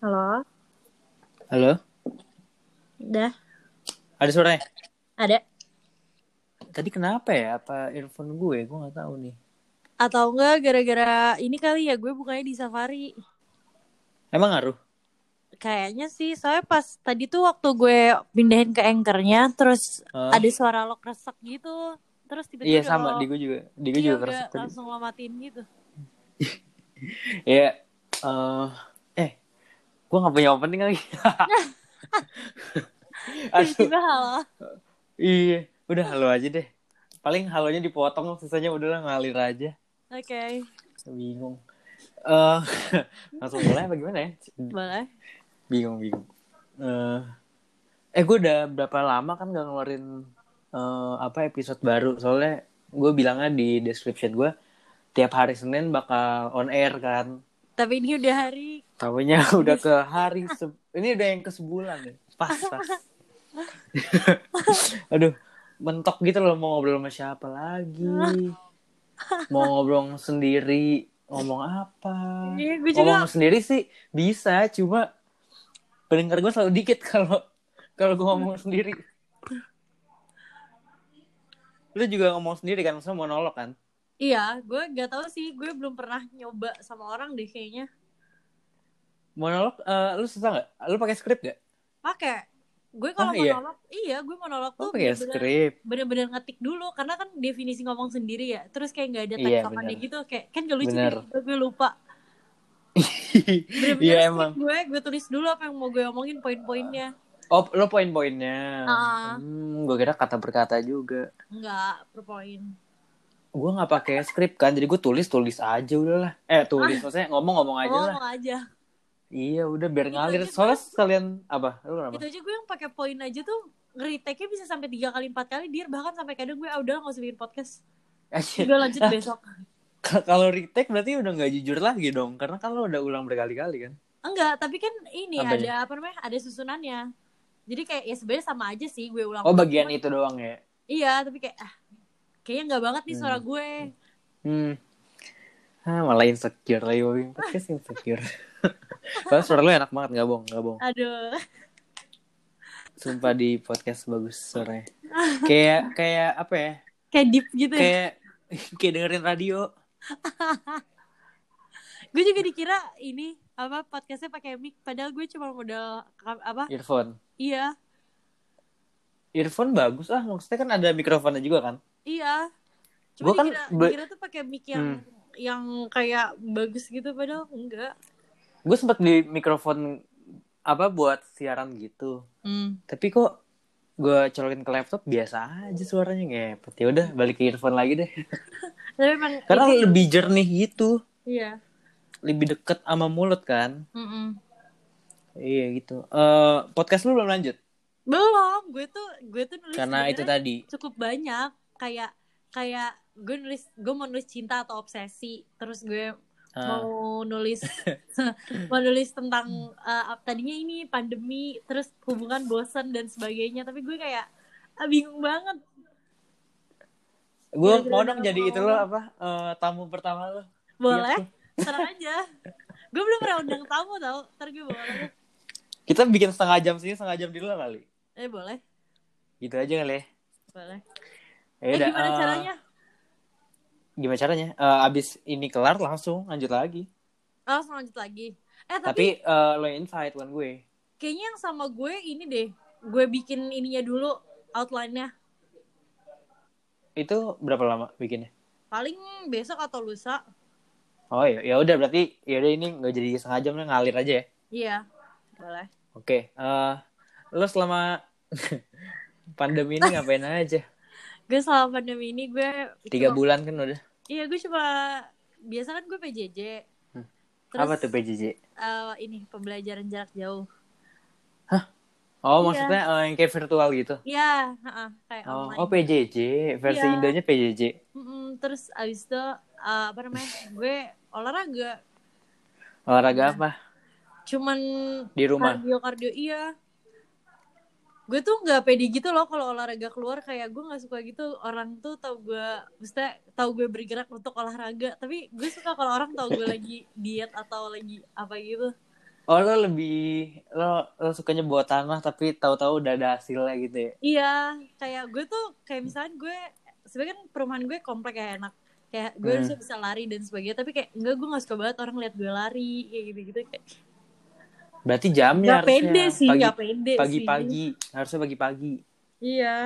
Halo, Halo? udah Ada suaranya? ada Tadi kenapa ya? Apa earphone gue? Gue gak tahu nih. atau enggak gara-gara ini kali ya gue bukannya di Safari. Emang ngaruh? Kayaknya sih, soalnya pas tadi tuh waktu gue pindahin ke anchornya, terus Hah? ada suara lo kresek gitu. Terus tiba-tiba Iya sama, lo- di gue juga. Di gue iya, juga tadi. langsung lo matiin gitu. Ya, eh, eh, gue gak punya opening lagi. Tiba-tiba halo. iya. Udah halo aja deh. Paling halonya dipotong, sisanya udahlah ngalir aja. Oke, Bingung. Eh, langsung mulai apa gimana ya? boleh. Bingung, bingung. Eh, eh gue udah berapa lama kan gak ngeluarin eh, apa episode baru. Soalnya gue bilangnya di description gue tiap hari Senin bakal on air kan. Tapi ini udah hari Tahunya udah ke hari se- ini udah yang ke sebulan ya. Pas, pas. Aduh, mentok gitu loh mau ngobrol sama siapa lagi. Mau ngobrol sendiri, ngomong apa? Iya, gue juga. Ngomong sendiri sih bisa, cuma pendengar gue selalu dikit kalau kalau gue ngomong sendiri. Lu juga ngomong sendiri kan, maksudnya monolog kan? Iya, gue gak tahu sih, gue belum pernah nyoba sama orang deh kayaknya. Monolog, eh, lu susah nggak? Lu pakai skrip gak? Pakai. Gue kalau Oh, iya? monolog, iya, gue monolog tuh pakai bener-bener- skrip. bener-bener ngetik dulu karena kan definisi ngomong sendiri ya terus kayak nggak ada teks Iya, gitu kayak kan gak lucu Bener. gitu gue lupa bener-bener Iya skrip emang. gue gue tulis dulu apa yang mau gue omongin poin-poinnya Oh, lo poin-poinnya. Ah. Hmm, gue kira kata berkata juga. nggak per poin Gue nggak pakai skrip kan, jadi gue tulis tulis aja udahlah. Eh tulis, maksudnya ngomong-ngomong aja lah. ngomong aja Iya, udah biar ngalir. Soalnya sekalian apa? Lu kenapa? itu aja gue yang pakai poin aja tuh ngeritake bisa sampai tiga kali empat kali dia bahkan sampai kadang gue ah udah nggak usah bikin podcast udah lanjut besok Kalau retake berarti udah nggak jujur lagi dong, karena lo udah ulang berkali-kali kan. enggak tapi kan ini Apanya? ada apa namanya ada susunannya jadi kayak ya sebenarnya sama aja sih gue ulang Oh bagian Cuman- itu doang ya. iya tapi kayak ah kayaknya nggak banget nih suara Hmm. gue Hmm. Ah, malah insecure lagi Bobby. Podcast insecure. Padahal suara lo enak banget, nggak bohong, nggak bohong. aduh Sumpah di podcast bagus suaranya. Kayak kayak apa ya? kayak deep gitu ya. Kayak kayak dengerin radio. Gue juga dikira ini apa podcastnya pakai mic, padahal gue cuma modal apa? Earphone. Iya, Earphone bagus ah, maksudnya kan ada mikrofonnya juga kan? iya. Cuma kan dikira, be- dikira tuh pakai mic yang Hmm. yang kayak bagus gitu, padahal enggak. Gue sempat beli mikrofon apa buat siaran gitu. Hmm. Tapi kok gue colokin ke laptop biasa aja suaranya ngepet. Ya udah balik ke earphone lagi deh. Tapi emang Karena itu- lebih jernih gitu, iya. lebih deket sama mulut kan. Mm-mm. Iya gitu. Eh podcast lu belum lanjut Belum, gue tuh gue tuh nulis karena itu tadi. cukup banyak kayak kayak gue nulis gue mau nulis cinta atau obsesi terus gue Ah, mau nulis mau nulis tentang uh, tadinya ini pandemi terus hubungan bosan dan sebagainya tapi gue kayak ah, bingung banget. Gue mau dong jadi itu lo apa eh, tamu pertama lo. boleh Iya, serang aja. Gue belum pernah undang tamu tau ntar gue lagi Kita bikin setengah jam sini, setengah jam di luar kali. eh boleh. Gitu aja kali ya. boleh. Eh udah, gimana eh, caranya Gimana caranya? Eh, abis ini kelar langsung lanjut lagi. oh, langsung lanjut lagi eh tapi, Tapi eh, lo invite bukan gue. kayaknya yang sama gue ini deh gue bikin ininya dulu outline-nya Itu berapa lama bikinnya? paling besok atau lusa Oh ya, ya udah berarti ya udah ini nggak jadi setengah jam ngalir aja ya. iya boleh Oke, eh lo selama pandemi ini ngapain aja? gue selama pandemi ini gue Tiga bulan kan udah. Iya gue cuma biasa kan gue PJJ. Hmm. Terus Apa tuh PJJ? eh, ini pembelajaran jarak jauh. Oh Iya. maksudnya eh, yang kayak virtual gitu? Iya, heeh, kayak Oh, online. oh PJJ, versi Iya. Indonya PJJ. Mm-mm, terus abis itu eh, apa namanya? gue olahraga. Olahraga Iya. apa? Cuman Di rumah. kardio kardio iya. Gue tuh nggak pede gitu loh kalau olahraga keluar kayak gue nggak suka gitu orang tuh tahu gue, maksudnya tahu gue bergerak untuk olahraga. Tapi gue suka kalau orang tahu gue lagi diet atau lagi apa gitu. Oh lo lebih lo, lo sukanya bawa tanah tapi tahu-tahu udah ada hasilnya gitu ya? Iya, kayak gue tuh kayak misalnya gue sebenarnya kan perumahan gue komplek ya enak. Kayak gue Hmm. harusnya bisa lari dan sebagainya, tapi kayak enggak gue gak suka banget orang lihat gue lari kayak gitu-gitu kayak Berarti jamnya Gak harusnya pede sih, pagi, gak pede sih. pagi-pagi harusnya pagi-pagi. Iya,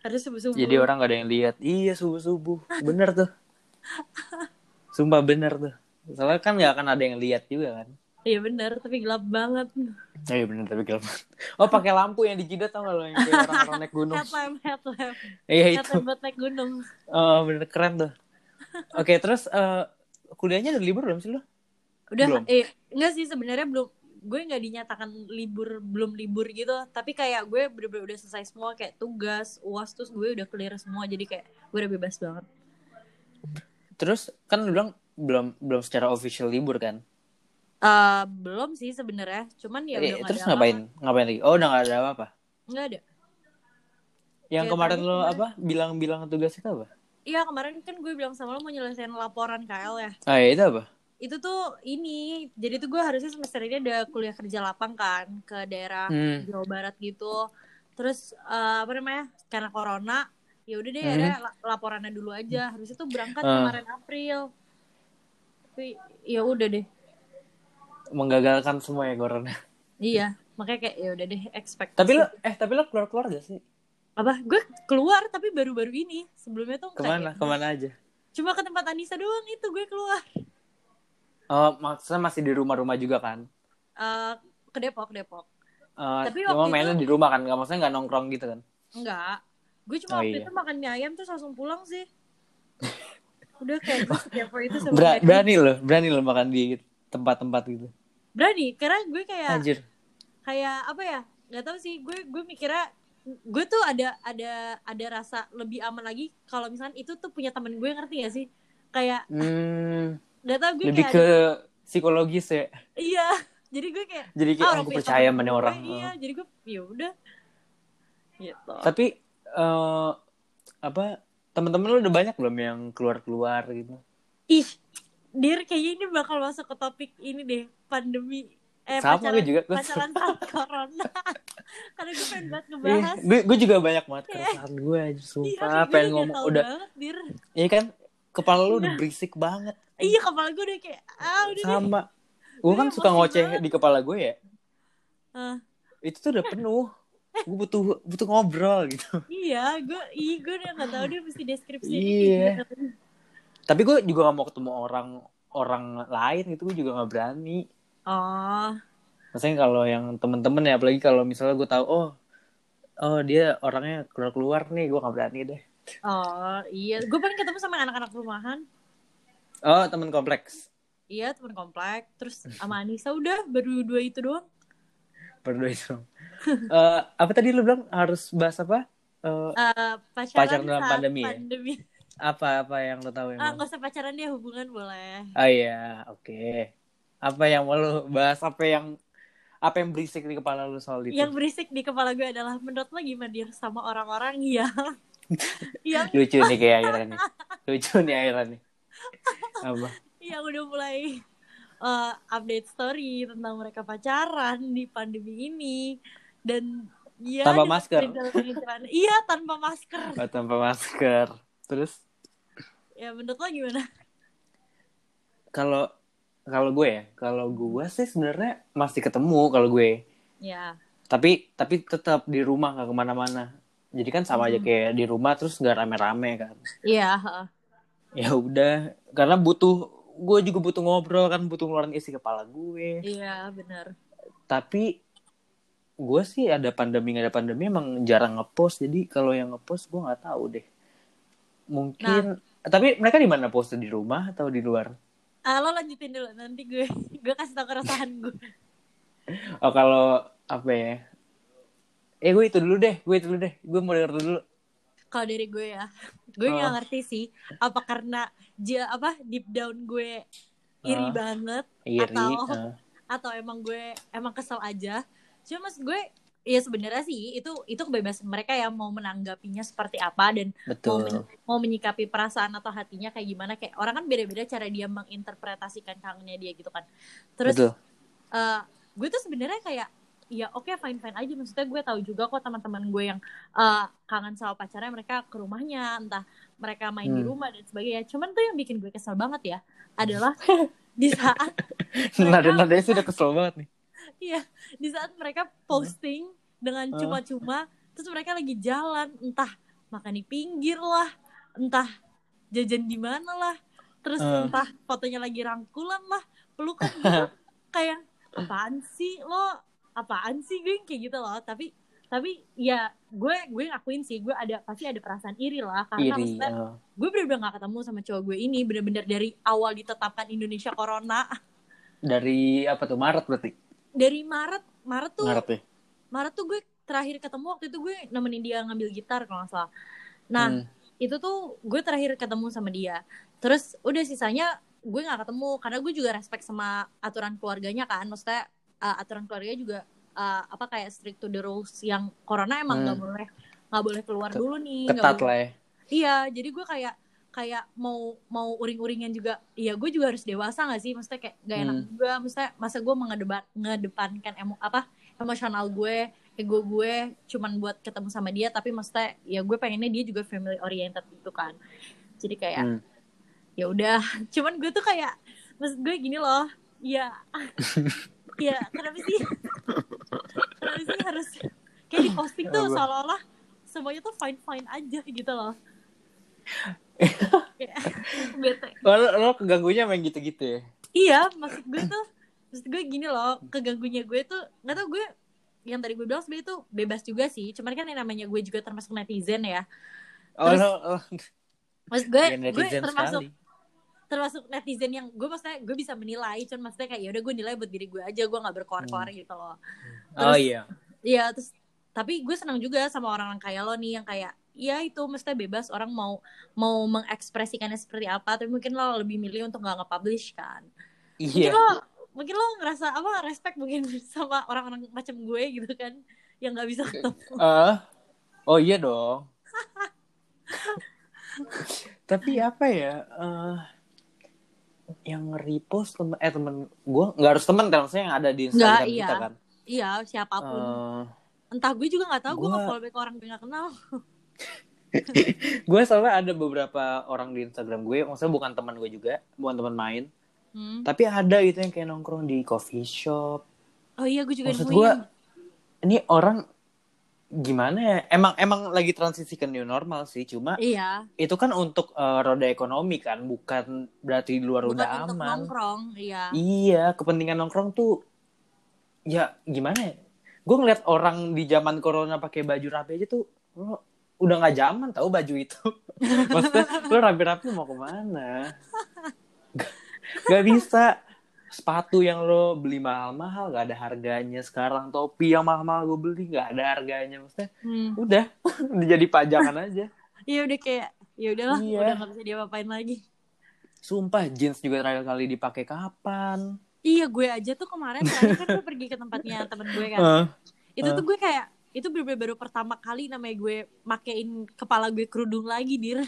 harus subuh-subuh. Jadi orang gak ada yang lihat. Iya subuh-subuh. Bener tuh. Sumpah bener tuh. Soalnya kan gak akan ada yang lihat juga kan. Iya bener, tapi gelap banget. Iya bener tapi gelap. Oh pakai lampu yang dijidat tau gak lo yang orang-orang naik gunung. Headlamp, headlamp. Iya itu. Headlamp buat naik gunung. Oh bener keren tuh. Oke terus eh, kuliahnya udah libur belum sih lo? Udah, Belum. eh enggak sih sebenarnya belum gue nggak dinyatakan libur belum libur gitu tapi kayak gue bener-bener udah selesai semua kayak tugas uas terus gue udah clear semua jadi kayak gue udah bebas banget Terus kan lu bilang belum belum secara official libur kan? Eh belum sih sebenarnya cuman ya Eh, udah terus ada ngapain? Ngapain lagi? Oh udah gak ada apa-apa. nggak ada Yang Kayak kemarin lo kemarin. apa? Bilang-bilang tugas itu apa? iya kemarin kan gue bilang sama lo mau nyelesain laporan KL ya Ah ya, itu apa? Itu tuh ini jadi tuh gue harusnya semester ini ada kuliah kerja lapang kan ke daerah Hmm. Jawa Barat gitu terus eh, apa namanya karena corona ya udah deh Mhm. ada la- laporannya dulu aja harusnya tuh berangkat Ah. kemarin April tapi ya udah deh Menggagalkan semua ya corona. iya makanya kayak ya udah deh expect Tapi lo eh tapi lo keluar keluar gak sih? apa gue keluar tapi baru-baru ini sebelumnya tuh Ke mana? kayak- Ke mana aja? cuma ke tempat Anissa doang itu gue keluar Oh maksudnya masih di rumah-rumah juga kan? Eh, ke Depok Depok Eh, Tapi cuma waktu mainnya itu- di rumah kan? Gak maksudnya gak nongkrong gitu kan? Enggak. Gue cuma Oh, waktu iya. itu makan mie ayam terus langsung pulang sih. Udah kayak gue sekepo itu sama Ber- berani lo, berani lo makan di tempat-tempat gitu. Berani, karena gue kayak Anjir. kayak apa ya? Gak tahu sih. Gue gue mikirnya gue tuh ada ada ada rasa lebih aman lagi kalau misalnya itu tuh punya temen gue ngerti gak sih? Kayak Hmm, tau gue lebih kayak ke ada- psikologis ya. iya. Jadi gue kayak Jadi kayak ah, aku percaya sama gue, orang. Iya, jadi gue ya udah. Gitu. Tapi eh apa teman-teman lu udah banyak belum yang keluar-keluar gitu? Ih, Dir kayaknya ini bakal masuk ke topik ini deh, pandemi. Eh, Sama, pacaran, gue juga. Gue- pacaran saat corona. Karena gue pengen banget Iya, ngebahas. gue, gue juga banyak banget keresahan gue Iya, sumpah gue pengen udah ngomong udah banget, Dir. iya kan kepala lu udah berisik banget Iya, kepala gue udah kayak, ah udah sama. Gue kan suka ngoceh banget. di kepala gue ya. Ah, itu tuh udah penuh. Gue butuh butuh ngobrol gitu. Iya, gue, ih, gue udah gak tau dia mesti deskripsi Iya. tapi gue juga gak mau ketemu orang orang lain gitu. Gue juga gak berani. Oh, maksudnya kalau yang temen-temen ya apalagi kalau misalnya gue tahu oh oh dia orangnya keluar keluar nih. Gue gak berani deh. Oh, iya. Gue pengen ketemu sama anak-anak rumahan. Oh temen kompleks Iya, temen komplek. Terus sama Anissa udah, baru dua itu doang. berdua itu Eh, apa tadi lu bilang harus bahas apa Eh, Eh, pacaran, Pacaran dalam pandemi ya? pandemi. apa apa yang lo tahu Ah, emang gak usah pacaran deh, hubungan boleh. ah iya oke apa yang mau lu bahas apa yang apa yang berisik di kepala lu soal itu Yang berisik di kepala gue adalah menurut lo gimana sama orang-orang yang yang lucu nih kayak akhirnya nih lucu nih akhirnya nih apa? Yang udah mulai eh, update story tentang mereka pacaran di pandemi ini. Dan ya Tanpa masker. iya tanpa masker. Oh, tanpa masker. Terus? Ya menurut lo gimana? Kalau kalau gue ya kalau gue sih sebenarnya masih ketemu kalau gue. Ya tapi tapi tetap di rumah nggak ke mana-mana. Jadi kan sama aja Hmm. kayak di rumah terus nggak rame-rame kan. Iya. Ya udah karena butuh gue juga butuh ngobrol kan butuh ngeluarin isi kepala gue. Iya benar. Tapi gue sih ada pandemi nggak ada pandemi emang jarang ngepost. Jadi kalau yang ngepost gue nggak tahu deh. Mungkin tapi mereka di mana? Post di rumah atau di luar? Ah, lo lanjutin dulu nanti gue gue kasih tau keresahan gue. Oh kalau apa ya? Eh gue itu dulu deh gue itu dulu deh. Gue mau denger dulu kalau dari gue ya gue nggak Oh. ngerti sih apa karena ja, apa deep down gue iri Ah. banget iri Atau- eh. atau emang gue emang kesel aja cuma mas gue ya sebenarnya sih itu itu kebebasan mereka yang mau menanggapinya seperti apa dan mau betul men- mau menyikapi perasaan atau hatinya kayak gimana kayak orang kan beda-beda cara dia menginterpretasikan kangennya dia gitu kan terus betul eh, gue tuh sebenarnya kayak ya oke fine fine aja maksudnya gue tahu juga kok teman-teman gue yang uh, kangen sama pacarnya mereka ke rumahnya entah mereka main di Hmm. rumah dan sebagainya cuman tuh yang bikin gue kesel banget ya adalah di saat Nada-nadanya sih udah kesel banget nih. Iya, di saat mereka posting dengan Hah? cuma-cuma, terus mereka lagi jalan, entah makan di pinggir lah, entah jajan di mana lah, terus Hah. entah fotonya lagi rangkulan lah, pelukan gitu, kayak apaan sih lo, apaan sih gue kayak gitu loh, tapi tapi ya gue gue ngakuin sih gue ada pasti ada perasaan iri lah karena Iri. maksudnya uh. gue bener-bener gak ketemu sama cowok gue ini bener-bener dari awal ditetapkan Indonesia Corona Dari apa tuh Maret berarti? dari Maret Maret tuh Maret ya. Maret tuh gue terakhir ketemu waktu itu gue nemenin dia ngambil gitar kalau nggak salah. Nah Hmm. itu tuh gue terakhir ketemu sama dia. Terus udah sisanya gue nggak ketemu karena gue juga respect sama aturan keluarganya kan. Maksudnya uh, aturan keluarganya juga uh, apa kayak strict to the rules yang corona emang nggak Hmm. boleh nggak boleh keluar Ket- dulu nih. Ketat boleh- lah ya. Iya jadi gue kayak kayak mau mau uring-uringan juga iya gue juga harus dewasa gak sih maksudnya kayak gak enak Hmm. juga maksudnya masa gue mengedepan ngedepankan emo apa emosional gue ego gue cuman buat ketemu sama dia tapi maksudnya ya gue pengennya dia juga family oriented gitu kan jadi kayak Hmm. ya udah cuman gue tuh kayak maksud gue gini loh ya ya kenapa sih? Kenapa sih harus kayak di posting tuh seolah-olah semuanya tuh fine fine aja gitu loh. Bete. Oh, lo, lo keganggunya main gitu-gitu ya? iya maksud gue tuh maksud gue gini loh keganggunya gue tuh nggak tau gue yang tadi gue bilang sebenarnya tuh bebas juga sih cuman kan yang namanya gue juga termasuk netizen ya. Oh, Terus- lo, lo. maksud gue gue termasuk sekali. Termasuk netizen yang gue maksudnya gue bisa menilai cuman maksudnya kayak ya udah gue nilai buat diri gue aja gue nggak berkoar-koar gitu loh Oh Terus- iya. Iya terus tapi gue senang juga sama orang-orang kayak lo nih yang kayak ya itu mesti bebas orang mau mau mengekspresikannya seperti apa tapi mungkin lo lebih milih untuk nggak nge-publish kan mungkin Iya. lo mungkin lo ngerasa apa respect mungkin sama orang-orang macam gue gitu kan yang nggak bisa ketemu Eh, oh iya dong. Tapi apa ya? eh yang repost temen eh temen gue nggak harus temen kan maksudnya yang ada di Instagram Nggak, iya. kita kan. iya siapa pun Eh, entah gue juga nggak tahu gue gua- nge-follow back orang gue nggak kenal gue soalnya ada beberapa orang di Instagram gue, maksudnya bukan teman gue juga, bukan teman main, Hmm. tapi ada gitu yang kayak nongkrong di coffee shop. oh iya gue juga Maksud gue, ini orang gimana ya? Emang emang lagi transisi ke new normal sih, cuma iya itu kan untuk eh, roda ekonomi kan, bukan berarti di luar bukan udah untuk aman. nongkrong iya Iya, kepentingan nongkrong tuh ya gimana ya? Gue ngeliat orang di zaman corona pakai baju rapi aja tuh lo udah nggak zaman tahu baju itu. Maksudnya lo rapi-rapi mau ke mana? Gak, gak bisa. Sepatu yang lo beli mahal-mahal gak ada harganya sekarang. Topi yang mahal-mahal gue beli gak ada harganya. Maksudnya Hmm. udah, jadi pajangan aja. iya udah kayak ya udahlah Iya. udah nggak bisa diapa-apain lagi Sumpah jeans juga terakhir kali dipakai kapan? Iya gue aja tuh kemarin terakhir kan gue pergi ke tempatnya temen gue kan. Eh, Itu eh. tuh gue kayak itu bener baru pertama kali namanya gue makein kepala gue kerudung lagi dir.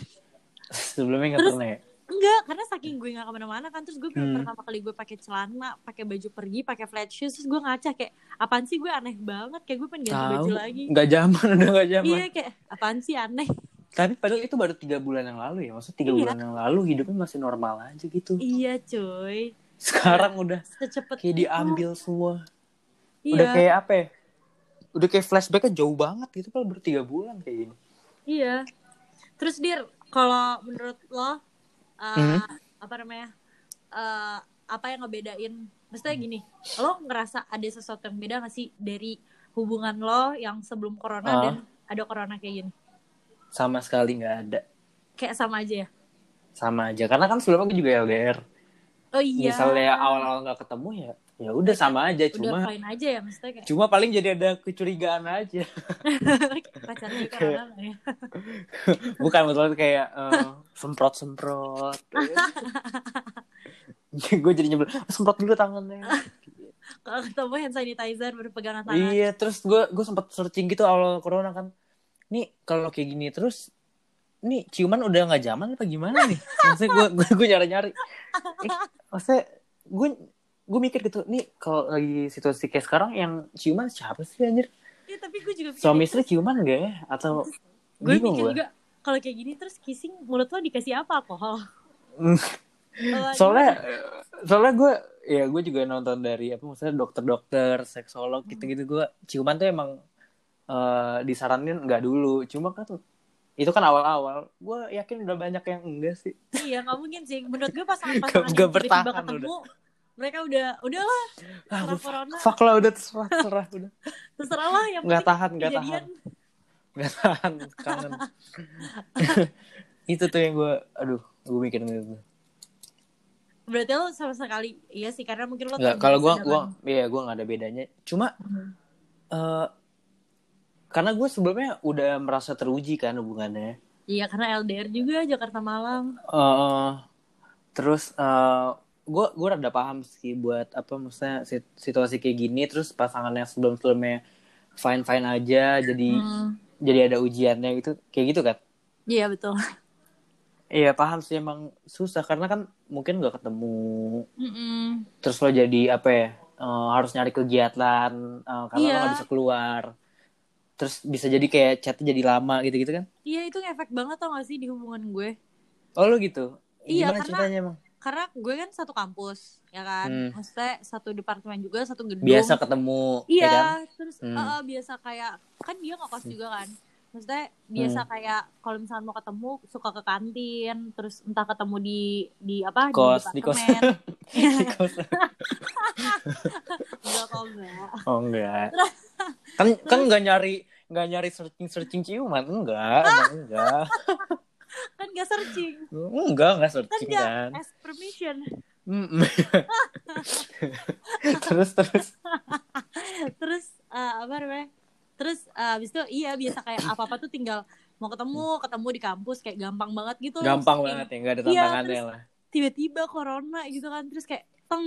sebelumnya gak pernah ya? Enggak, karena saking gue gak ke mana-mana kan terus gue Hmm. pertama kali gue pakai celana, pakai baju pergi, pakai flat shoes, terus gue ngaca kayak apaan sih gue aneh banget, kayak gue pengen ganti Tahu. baju lagi. Nggak zaman, udah nggak zaman. Iya kayak apaan sih aneh. Tapi padahal itu baru tiga bulan yang lalu ya. Maksudnya tiga Iya. bulan yang lalu hidupnya masih normal aja gitu. Iya cuy, Sekarang udah secepat kayak itu. diambil semua. Iya, Udah kayak apa ya? Udah kayak flashbacknya jauh banget gitu. Padahal baru tiga bulan kayak gini. Iya. Terus dir, kalau menurut lo uh, Hmm. apa namanya? uh, apa yang ngebedain? Maksudnya gini, lo ngerasa ada sesuatu yang beda gak sih dari hubungan lo yang sebelum corona Ah. dan ada corona kayak gini? Sama sekali nggak ada. Kayak sama aja ya? Sama aja. Karena kan sebelumnya gue juga LDR. Oh iya. Misalnya awal-awal nggak ketemu ya, ya udah sama aja. udah Cuma fine aja ya maksudnya kayak cuma paling jadi ada kecurigaan aja. pacarnya ya? Bukan maksudnya kayak eh, semprot-semprot. gue jadi nyebel, semprot dulu tangannya. Kalau ketemu hand sanitizer berpegangan tangan. Iya, terus gue gue sempat searching gitu awal corona kan. Nih kalau kayak gini terus, nih ciuman udah nggak zaman apa gimana nih? Maksudnya gue gue, gue nyari nyari. Eh, maksudnya gue gue mikir gitu nih kalau lagi situasi kayak sekarang yang ciuman siapa sih anjir? Ya tapi gue juga suami gitu. istri ciuman gak ya? Atau gue bingung mikir gue juga kalau kayak gini terus kissing mulut lo dikasih apa alkohol? Kalau soalnya soalnya gue ya gue juga nonton dari apa maksudnya dokter-dokter seksolog gitu-gitu. Gue ciuman tuh emang eh, disaranin nggak dulu. Cuma kan itu kan awal-awal. Gue yakin udah banyak yang enggak sih. Iya nggak mungkin sih. Menurut gue Gak- pasangan gak yang tiba-tiba bertahan ketemu mereka udah udahlah ah, corona. fuck lah udah terserah terserah udah. Terserah lah yang nggak tahan nggak tahan. Nggak tahan kangen. Itu tuh yang gue aduh gue mikirin itu. Berarti lo sama sekali iya sih karena mungkin lo nggak kalau gue gua iya gue nggak ada bedanya. Cuma Hmm. eh karena gue sebelumnya udah merasa teruji kan hubungannya. Iya karena LDR juga Jakarta Malang. Eh terus eh gue gue rada paham sih buat apa maksudnya sit- situasi kayak gini. Terus pasangan yang sebelum sebelumnya fine fine aja jadi Hmm. jadi ada ujiannya gitu kayak gitu kan? Iya betul. Iya paham sih emang susah. Karena kan mungkin gak ketemu. Mm-mm. terus lo jadi apa ya eh, harus nyari kegiatan eh, karena lo Iya. gak bisa keluar terus bisa jadi kayak chatnya jadi lama gitu gitu kan? Iya itu ngefek banget tau gak sih di hubungan gue? Oh lo gitu? Iya, gimana karena- ceritanya emang? karena gue kan satu kampus ya kan? Hmm. maksudnya satu departemen juga satu gedung. Biasa ketemu iya ya kan? terus Hmm. eh, biasa kayak kan dia ngekos juga kan? Maksudnya biasa Hmm. kayak kalau misalnya mau ketemu suka ke kantin terus entah ketemu di di apa? Kos, di di kos. departemen. Di kos. enggak kok enggak. Oh enggak kan kan nggak nyari nggak nyari searching searching ciuman enggak emang enggak. Kan enggak searching. Enggak enggak kan searching enggak kan. ask permission. Terus terus. Terus eh, apa namanya? Terus eh, abis itu iya biasa kayak apa apa tuh tinggal mau ketemu ketemu di kampus kayak gampang banget gitu. Gampang Terus banget ya nggak ada Iya, tantangannya lah. tiba-tiba corona gitu kan terus kayak teng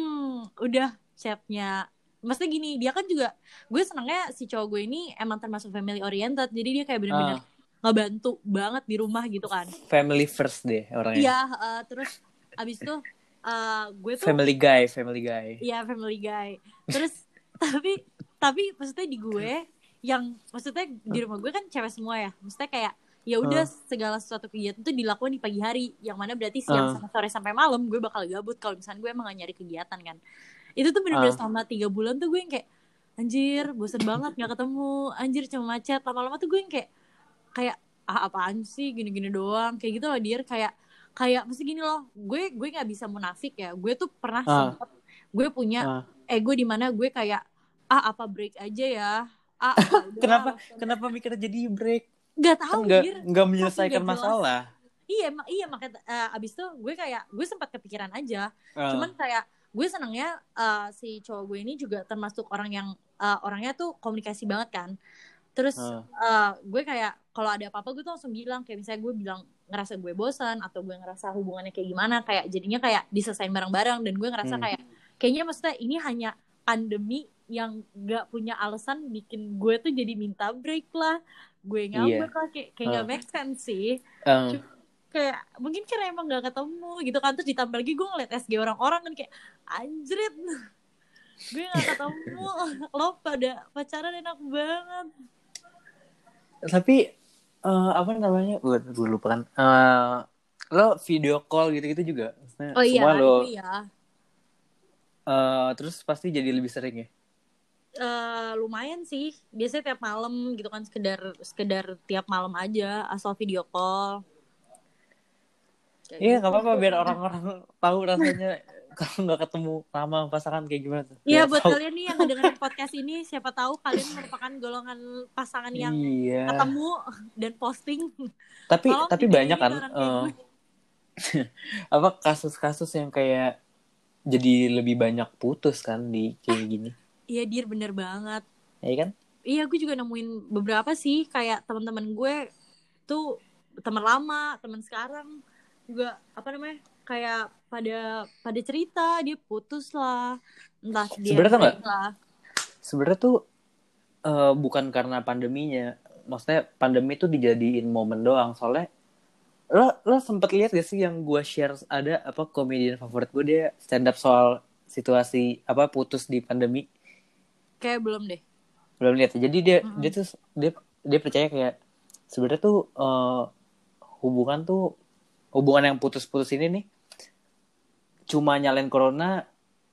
udah chatnya maksudnya gini dia kan juga gue senangnya si cowok gue ini emang termasuk family oriented jadi dia kayak bener-bener Ah, ngebantu banget di rumah gitu kan family first deh orangnya iya eh, terus abis itu eh, gue tuh family guy family guy Iya family guy. Terus tapi tapi maksudnya di gue yang maksudnya di rumah gue kan cewek semua ya. Maksudnya kayak ya udah segala sesuatu kegiatan tuh dilakukan di pagi hari. Yang mana berarti siang Ah. sampai sore sampai malam gue bakal gabut kalau misalnya gue emang gak nyari kegiatan kan. Itu tuh bener-bener Ah. selama tiga bulan tuh gue yang kayak anjir bosen banget nggak ketemu anjir cuma macet lama-lama tuh gue yang kayak kayak ah apaan sih gini-gini doang kayak gitu loh dir kayak kayak mesti gini loh gue gue nggak bisa munafik ya gue tuh pernah Ah. sempet gue punya Ah. ego di mana gue kayak ah apa break aja ya ah apa kenapa kenapa mikir jadi break nggak kan tahu nggak Dir. nggak menyelesaikan nggak jelas. masalah iya iya makanya eh, abis itu gue kayak gue sempat kepikiran aja Ah. cuman kayak gue senangnya eh, si cowok gue ini juga termasuk orang yang eh, orangnya tuh komunikasi banget kan terus Ah. eh, gue kayak kalau ada apa-apa gue tuh langsung bilang kayak misalnya gue bilang ngerasa gue bosan atau gue ngerasa hubungannya kayak gimana kayak jadinya kayak diselesain bareng-bareng dan gue ngerasa Hmm. kayak kayaknya maksudnya ini hanya pandemi yang gak punya alasan bikin gue tuh jadi minta break lah gue ngambek lah kayak kayak gak Ah. make sense sih Ah. Kayak mungkin karena emang gak ketemu gitu kan. Terus ditambah lagi gue ngeliat SG orang-orang kan kayak anjrit gue gak ketemu lo pada pacaran enak banget. Tapi eh, apa namanya gue gue lupa kan. Eh, lo video call gitu-gitu juga? Maksudnya oh iya semua lo iya. Eh, terus pasti jadi lebih sering ya? Eh, lumayan sih. Biasanya tiap malam gitu kan sekedar sekedar tiap malam aja asal video call iya gitu. nggak apa-apa biar orang-orang tahu rasanya kalau nggak ketemu lama pasangan kayak gimana tuh. Iya buat tahu. kalian nih yang mendengarkan podcast ini siapa tahu kalian merupakan golongan pasangan yang iya. ketemu dan posting. Tapi Tolong tapi banyak kan gue. apa kasus-kasus yang kayak jadi lebih banyak putus kan di kayak gini. Iya dir bener banget. Ya kan? Iya gue juga nemuin beberapa sih kayak teman-teman gue tuh teman lama teman sekarang juga apa namanya kayak pada pada cerita dia putus lah entah dia Sebenarnya tau nggak? break lah. sebenarnya tuh eh, bukan karena pandeminya maksudnya pandemi tuh dijadiin momen doang soalnya lo lo sempet lihat gak sih yang gue share ada apa komedian favorit gue dia stand up soal situasi apa putus di pandemi? Kayak belum deh. Belum lihat. Jadi dia Mm-mm. dia tuh dia dia percaya kayak sebenarnya tuh eh, hubungan tuh hubungan yang putus-putus ini nih cuma nyalain corona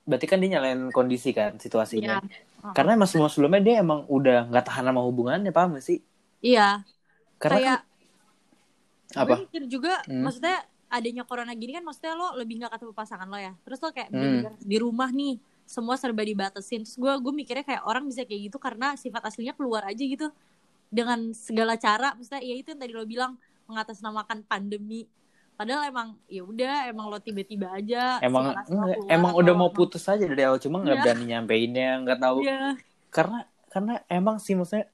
berarti kan dia nyalain kondisi kan situasinya. Iya. Oh. Karena emang sebelum sebelumnya dia emang udah nggak tahan sama hubungannya paham gak sih? Iya. Karena Kayak kan, apa? gue mikir juga, Hmm. maksudnya adanya corona gini kan maksudnya lo lebih nggak ketemu pasangan lo ya. Terus lo kayak Hmm. di rumah nih, semua serba dibatasin. Terus gue gue mikirnya kayak orang bisa kayak gitu karena sifat aslinya keluar aja gitu dengan segala cara. Maksudnya ya itu yang tadi lo bilang mengatasnamakan pandemi. Padahal emang ya udah emang lo tiba-tiba aja. Emang enggak, keluar emang udah mau putus aja dari awal cuma nggak Iya. berani nyampeinnya nggak tahu Iya. karena karena emang sih maksudnya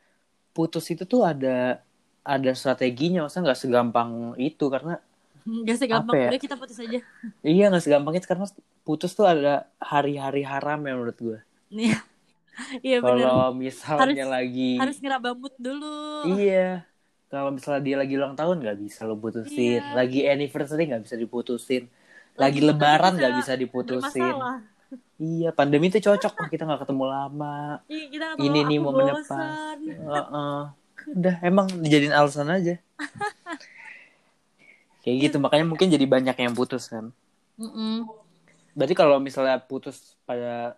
putus itu tuh ada ada strateginya maksudnya nggak segampang itu karena Gak segampang ya? udah kita putus aja. iya nggak segampang itu karena putus tuh ada hari-hari haram ya menurut gue Iya. Iya kalau misalnya lagi Harus ngerabamut dulu. iya kalau misalnya dia lagi ulang tahun nggak bisa lo putusin Iya. lagi anniversary nggak bisa diputusin lagi Lagi lebaran nggak bisa diputusin Bermasalah. iya pandemi tuh cocok oh, kita nggak ketemu lama Iya, kita nggak Ini nih aku momen bosan. pas. Heeh. Udah emang dijadiin alasan aja. Kayak gitu makanya mungkin jadi banyak yang putus kan. Mm-mm. Berarti kalau misalnya putus pada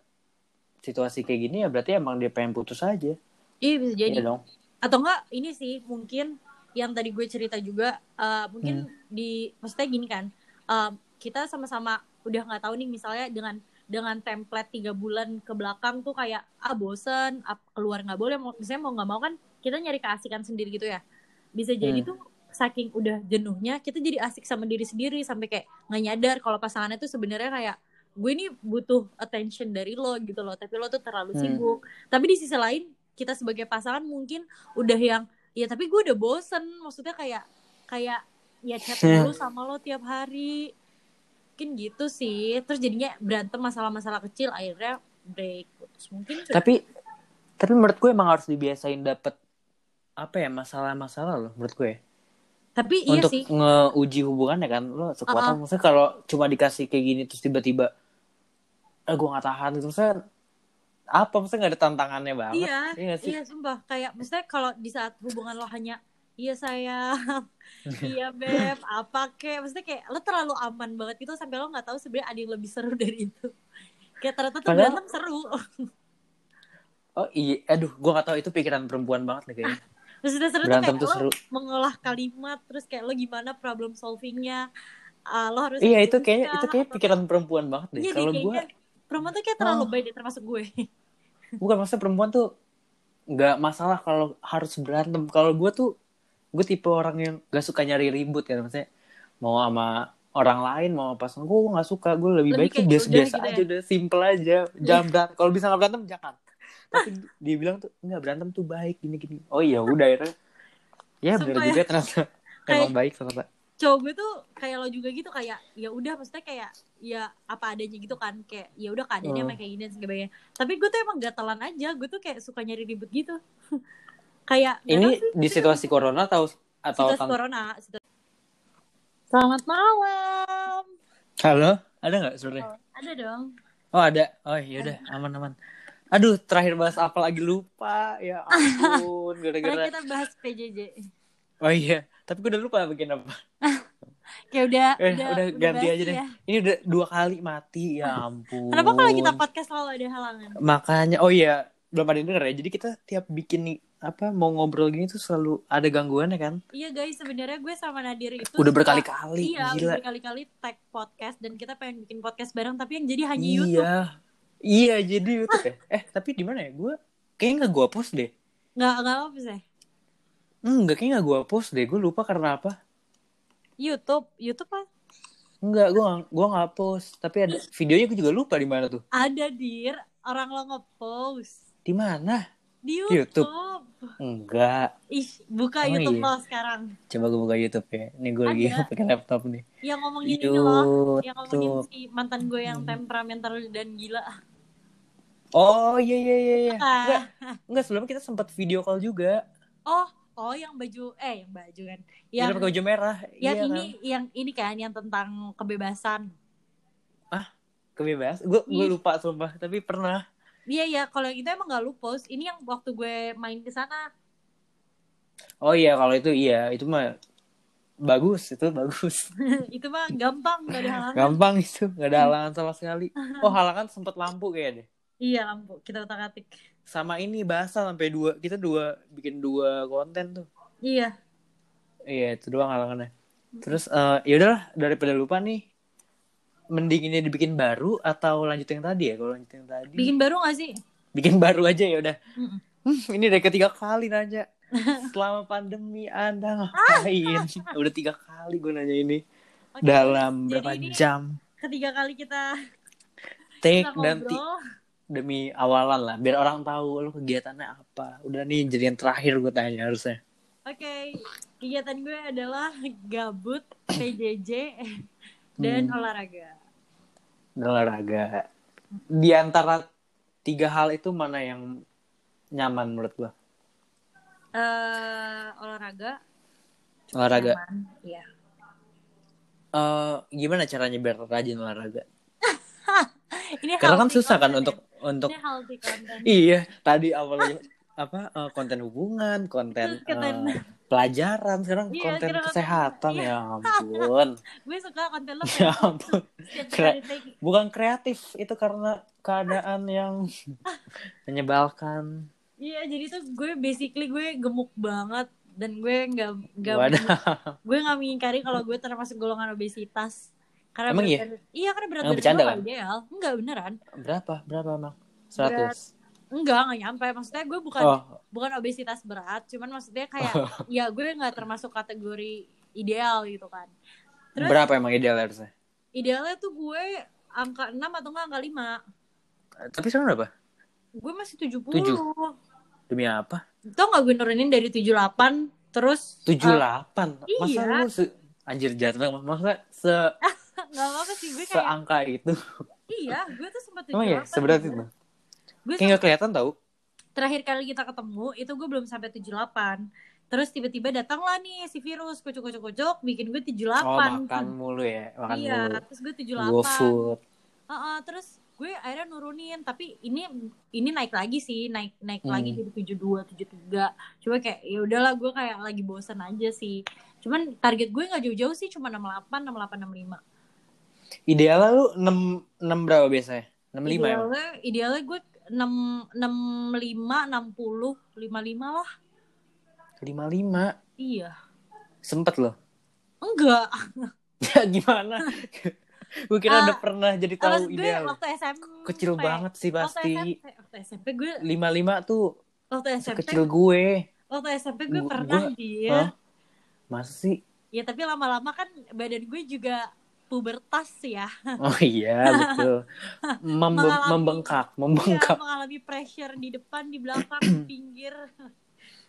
situasi kayak gini ya berarti emang dia pengen putus aja. Iya bisa jadi. Iya dong. Atau enggak ini sih mungkin yang tadi gue cerita juga eh, mungkin Hmm. di maksudnya gini kan eh, kita sama-sama udah nggak tahu nih misalnya dengan dengan template tiga bulan ke belakang tuh kayak ah bosen ap- keluar nggak boleh mau misalnya mau nggak mau kan kita nyari keasikan sendiri gitu ya bisa jadi Hmm. tuh saking udah jenuhnya kita jadi asik sama diri sendiri sampai kayak nggak nyadar kalau pasangannya tuh sebenarnya kayak gue ini butuh attention dari lo gitu loh tapi lo tuh terlalu Hmm. sibuk tapi di sisi lain kita sebagai pasangan mungkin udah yang ya tapi gue udah bosen maksudnya kayak kayak ya chat Hmm. dulu sama lo tiap hari mungkin gitu sih terus jadinya berantem masalah-masalah kecil akhirnya break putus mungkin Tapi tapi menurut gue emang harus dibiasain dapet apa ya masalah-masalah loh menurut gue. tapi iya Untuk sih ngeuji hubungannya kan lo sekuat Uh-uh. apa. maksudnya kalau cuma dikasih kayak gini terus tiba-tiba eh gue gak tahan itu maksudnya apa? Maksudnya gak ada tantangannya banget? Iya Iya sih? iya sumpah. Kayak maksudnya kalau di saat hubungan lo hanya iya sayang. Iya beb. Apa kek? Maksudnya kayak lo terlalu aman banget gitu sampai lo nggak tahu sebenarnya ada yang lebih seru dari itu. Kayak ternyata tuh Padahal- berantem seru. Oh iya, aduh, gue gak tahu. Itu pikiran perempuan banget nih kayaknya. maksudnya seru Berantem tuh tuh kayak seru. lo mengolah kalimat terus kayak lo gimana problem solvingnya. Ah, lo harus Iya itu kayaknya itu kayak pikiran perempuan banget deh. Iya Kalau gue perempuan tuh kayak terlalu Oh. baik termasuk gue. Bukan maksudnya perempuan tuh nggak masalah kalau harus berantem. Kalau gue tuh gue tipe orang yang gak suka nyari ribut kan maksudnya mau sama orang lain mau sama pasangan gue nggak suka. Gue lebih, Lebih baik tuh kayak biasa yaudah biasa gitu ya. aja udah simple aja. Jangan berantem. Kalau bisa nggak berantem jangan. Tapi dia bilang tuh nggak berantem tuh baik gini gini. Oh iya udah akhirnya. Ya bener Sumpah ya. juga ternyata emang baik ternyata cowok gue tuh kayak lo juga gitu kayak ya udah maksudnya kayak ya apa adanya gitu kan kayak ya udah keadaannya Hmm. emang kayak gini dan sebagainya tapi gue tuh emang gatalan aja gue tuh kayak suka nyari ribut gitu kayak ini sih, di situasi corona atau atau situasi corona situ- selamat malam halo ada nggak sebenarnya ada dong Oh ada. Oh iya udah aman aman. Aduh terakhir bahas apa lagi lupa ya ampun gara-gara. kita bahas PJJ Oh iya. Tapi gue udah lupa bikin apa. kayak udah Eh udah, ganti basi aja deh. ya. Ini udah dua kali mati ya ampun. kenapa kalau kita podcast selalu ada halangan Makanya oh iya belum ada yang denger ya. Jadi kita tiap bikin nih apa mau ngobrol gini tuh selalu ada gangguannya kan. Iya guys, sebenarnya gue sama Nadir itu Udah berkali-kali Iya, udah gila. berkali-kali tag podcast dan kita pengen bikin podcast bareng tapi yang jadi hanya YouTube. Iya. Iya jadi YouTube ya. Eh tapi di mana ya? Gue kayaknya nggak gue post deh. Nggak nggak apa sih. Enggak kayaknya nggak gue post deh. Gue lupa karena apa. YouTube, YouTube kan Enggak, gue gak, gua gak post. Tapi ada videonya gue juga lupa di mana tuh. ada dir orang lo ngepost Di mana? di YouTube. YouTube. Enggak. Ih, buka Oh, YouTube iya. lo sekarang. Coba gue buka YouTube ya. Ini gue lagi pakai laptop nih. Yang ngomongin ini loh, yang ngomongin si mantan gue yang Hmm. temperamental dan gila. Oh iya iya iya. iya. Ah. Enggak, enggak sebelumnya kita sempat video call juga. Oh, oh yang baju eh yang baju kan. Yang Yang pakai baju merah. yang iya ini kan? yang ini kan yang tentang kebebasan. Kebebas. Gue gue Ih. lupa sumpah, tapi pernah. Iya iya, kalau yang itu emang gak lu post. Ini yang waktu gue main ke sana. Oh iya, kalau itu iya, itu mah bagus, itu bagus. itu mah gampang gak ada halangan. Gampang itu, nggak ada halangan sama sekali. Oh, halangan sempet lampu kayak deh. Iya lampu, kita utak atik. Sama ini bahasa sampai dua, kita dua bikin dua konten tuh. Iya. Iya, itu doang halangannya. Terus eh ya udahlah daripada lupa nih. Mending ini dibikin baru atau lanjut yang tadi ya? Kalau lanjut yang tadi. Bikin baru gak sih? bikin baru aja ya udah. Hmm, ini udah ketiga kali nanya. Selama pandemi Anda ngapain? udah tiga kali gue nanya ini. Oke, Dalam berapa ini jam? Ketiga kali kita, Take kita dan. Demi awalan lah. Biar orang tahu lu kegiatannya apa. Udah nih jadi yang terakhir gue tanya harusnya. Oke, kegiatan gue adalah gabut, PJJ, dan Hmm. olahraga. Olahraga. Di antara tiga hal itu mana yang nyaman menurut gue? eh olahraga. Olahraga. Iya. Eh, gimana caranya biar rajin olahraga? Ini Karena kan susah kan untuk ya. Untuk Ini healthy content. iya tadi awalnya apa eh, konten hubungan, konten eh, pelajaran, sekarang Iya, konten kesehatan iya. ya ampun. gue suka konten lo ya ampun. Keren. kali take. Bukan kreatif, itu karena keadaan yang menyebalkan. Iya, jadi tuh gue basically gue gemuk banget dan gue nggak nggak gue nggak mengingkari kalau gue termasuk golongan obesitas. Karena Emang berat iya? iya karena berat badan bercanda gue kan? ideal. Enggak beneran. Berapa? Berapa emang? Berat. 100. Enggak, nggak nyampe. Maksudnya gue bukan Oh, bukan obesitas berat, cuman maksudnya kayak ya gue nggak termasuk kategori ideal gitu kan. Terus berapa emang ideal harusnya? idealnya tuh gue angka 6 atau enggak angka 5. Tapi sekarang berapa? Gue masih 70. Tujuh. Demi apa? Tau gak gue nurunin dari 78 terus 78. Masa iya. lu se... Anjir jatuh masa se nggak apa sih gue kayak seangka itu. iya gue tuh sempat 78 Emang ya seberat itu. gue Kayak kelihatan tau. terakhir kali kita ketemu itu gue belum sampai 78 terus tiba-tiba datanglah nih si virus kucuk-kucuk-kucuk bikin gue 78 Oh makan mulu ya, makan iya mulu. terus gue 78 Go food. Heeh, terus gue akhirnya nurunin tapi ini ini naik lagi sih naik naik Hmm. lagi jadi 72 73 cuma kayak ya udahlah gue kayak lagi bosan aja sih cuman target gue nggak jauh-jauh sih cuma 68 68 65 Idealnya lu 6 6 berapa biasanya? 65 ya? idealnya idealnya gue 6 65 60 55 lah 55. iya Sempet loh. enggak Ya gimana? gue kira Ah, udah pernah jadi tahu gue ideal. waktu SMP Kecil banget sih waktu pasti. SMP, waktu SMP gue 55 tuh waktu SMP kecil gue. waktu SMP gue Gu- pernah gua- dia Hah? Masa sih? ya tapi lama-lama kan badan gue juga pubertas ya Oh iya, betul. Membe- Mengalami- membengkak, membengkak mengalami pressure di depan, di belakang, di pinggir.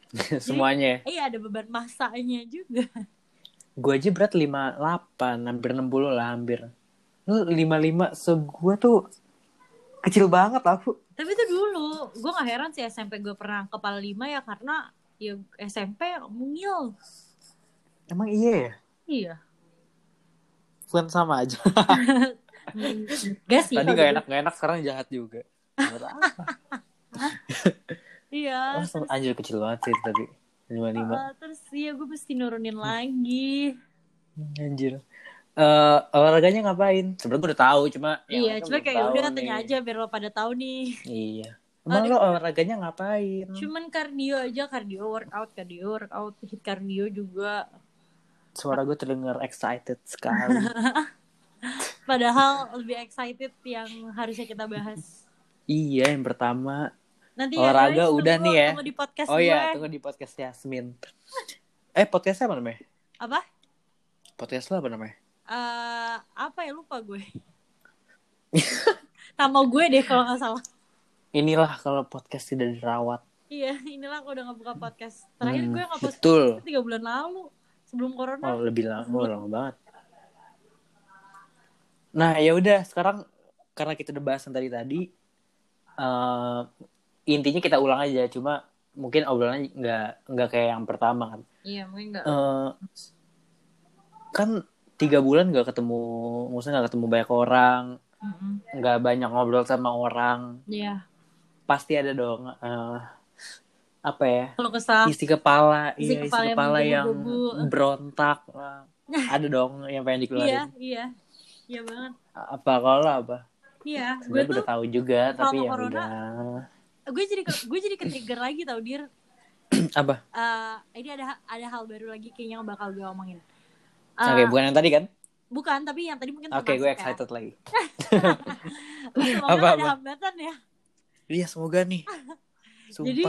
semuanya. Iya, ada beban masanya juga. Gue aja berat 58, hampir 60 lah hampir. Lu 55 se gue tuh kecil banget aku. Tapi itu dulu, gue gak heran sih SMP gue pernah kepala lima ya karena ya SMP mungil. Emang iya ya? Iya. Bukan sama aja. Gak sih. Tadi gak dulu. enak gak enak sekarang jahat juga. Iya. Oh, terus, anjir kecil banget sih tapi 55. uh, terus iya gue mesti nurunin lagi. Anjir. Eh olahraganya ngapain? Sebenarnya gue udah tahu cuma yang iya, kan cuma kayak tahu udah tanya nih. aja biar lo pada tahu nih. Iya. Emang Aduh. lo olahraganya ngapain? Cuman kardio aja, kardio workout, kardio workout, hit kardio juga. Suara gue terdengar excited sekali. Padahal lebih excited yang harusnya kita bahas. iya, yang pertama. Nanti Olahraga guys, udah tunggu- nih ya. Tunggu di podcast Oh iya, tunggu di podcast Yasmin. Eh, podcastnya apa namanya? Apa? Podcast lo apa namanya? Eh, apa ya lupa gue. Nama gue deh kalau nggak salah. Inilah kalau podcast tidak dirawat. Iya, inilah aku udah nggak buka podcast. Terakhir Hmm, gue nggak podcast tiga bulan lalu sebelum corona. Oh, lebih lama, oh, lama banget. Nah, ya udah sekarang karena kita udah bahas yang tadi tadi eh intinya kita ulang aja cuma mungkin obrolannya nggak nggak kayak yang pertama kan Iya, mungkin nggak. Eh, kan tiga bulan nggak ketemu maksudnya nggak ketemu banyak orang nggak banyak ngobrol sama orang Iya. pasti ada dong eh, apa ya Kalau kesah. isi kepala Isi iya kepala isi yang kepala yang menggebu-gebu. berontak Wah, ada dong yang pengen Iya, dikeluarin iya. Iya banget. apa kalau apa Iya, gue tuh udah tahu juga tapi ya corona- udah gue jadi ke- gue jadi ke-trigger lagi tau dir. apa Eh, ini ada ada hal baru lagi kayaknya yang bakal gue omongin. Eh, oke bukan yang tadi kan bukan, tapi yang tadi mungkin oke gue termasuk ya. excited lagi Semoga Apa, ada apa? hambatan ya. iya semoga nih sumpah Jadi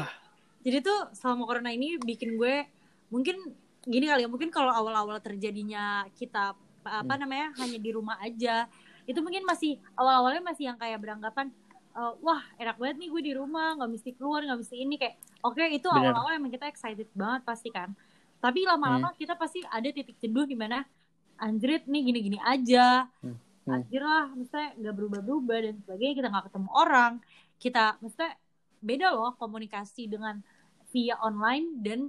tuh selama corona ini bikin gue mungkin gini kali ya, mungkin kalau awal-awal terjadinya kita apa Hmm. namanya hanya di rumah aja, itu mungkin masih awal-awalnya masih yang kayak beranggapan eh, wah enak banget nih gue di rumah nggak mesti keluar nggak mesti ini kayak oke itu Bener. awal-awal emang kita excited banget pasti kan tapi lama-lama kita pasti ada titik jenuh di mana anjrit nih gini-gini aja Hmm. Hmm. anjir lah maksudnya nggak berubah-berubah dan sebagainya kita nggak ketemu orang kita maksudnya beda loh komunikasi dengan via online dan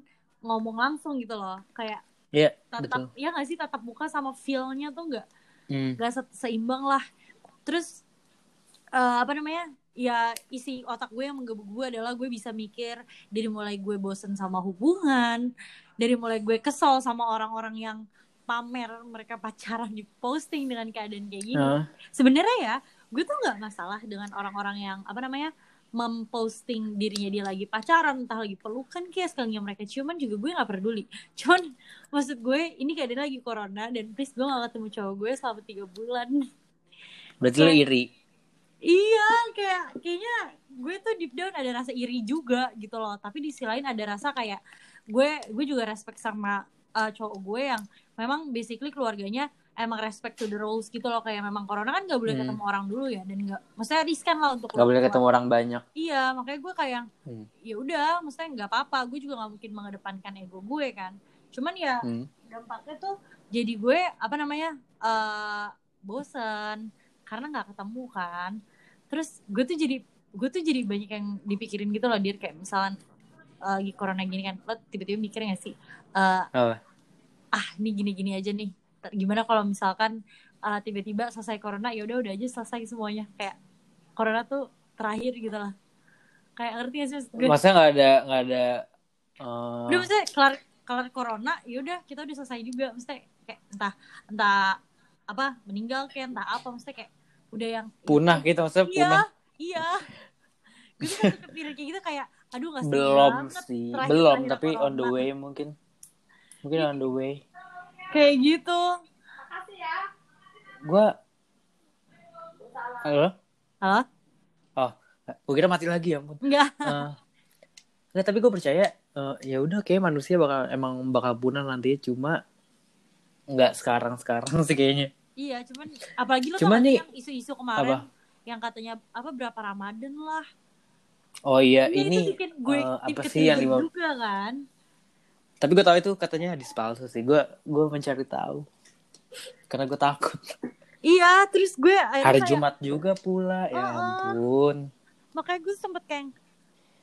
ngomong langsung gitu loh. Kayak iya tatap betul. ya nggak sih? Tatap muka sama feel-nya tuh nggak Hmm. nggak se- seimbang lah. Terus eh, apa namanya? Ya isi otak gue yang menggebu gue adalah gue bisa mikir dari mulai gue bosen sama hubungan dari mulai gue kesel sama orang-orang yang pamer mereka pacaran di posting dengan keadaan kayak gini. Nah, sebenarnya ya gue tuh nggak masalah dengan orang-orang yang apa namanya memposting dirinya dia lagi pacaran entah lagi pelukan kayak sekalinya mereka. Ciuman juga gue nggak peduli. Cuman maksud gue ini keadaan lagi corona dan please gue gak ketemu cowok gue selama tiga bulan. Berarti lo iri? Iya kayak kayaknya gue tuh deep down ada rasa iri juga gitu loh. Tapi di sisi lain ada rasa kayak gue gue juga respect sama uh, cowok gue yang memang basically keluarganya emang respect to the rules gitu loh kayak memang corona kan gak boleh Hmm. ketemu orang dulu ya dan nggak maksudnya riskan lah untuk nggak boleh ketemu orang banyak iya makanya gue kayak Hmm. ya udah maksudnya nggak apa-apa gue juga nggak mungkin mengedepankan ego gue kan cuman ya Hmm. dampaknya tuh jadi gue apa namanya eh bosen karena nggak ketemu kan terus gue tuh jadi gue tuh jadi banyak yang dipikirin gitu loh dir kayak misalnya eh, lagi corona gini kan lo tiba-tiba mikir gak sih eh, Apa? ah ini gini-gini aja nih gimana kalau misalkan eh, tiba-tiba selesai corona ya udah udah aja selesai semuanya. Kayak corona tuh terakhir gitu lah. Kayak ngerti gak sih gue maksudnya nggak ada nggak ada eh, udah maksudnya kelar kelar corona yaudah kita udah selesai juga. Maksudnya kayak entah entah apa meninggal kayak entah apa maksudnya kayak udah yang punah gitu maksudnya iya punah. iya. Gue tuh kayak kepikiran kayak gitu kayak aduh nggak sedih belum sih belum terakhir tapi on the way mungkin. Mungkin on the way kayak gitu. Gue halo? Halo? Oh gue kira mati lagi ya ampun. Enggak. Eh, nggak tapi gue percaya eh, ya udah kayak manusia bakal emang bakal punah nanti cuma nggak sekarang sekarang sih kayaknya. Iya cuman apalagi lo Cuman nih, yang isu-isu kemarin apa? yang katanya apa berapa ramadan lah. Oh iya ini itu bikin gue eh, apa sih yang lima juga kan tapi gue tahu itu katanya hadis palsu sih. Gue gue mencari tahu. Karena gue takut. Iya terus gue hari kayak- Jumat juga pula. Ya Heeh. ampun. Makanya gue sempet kayak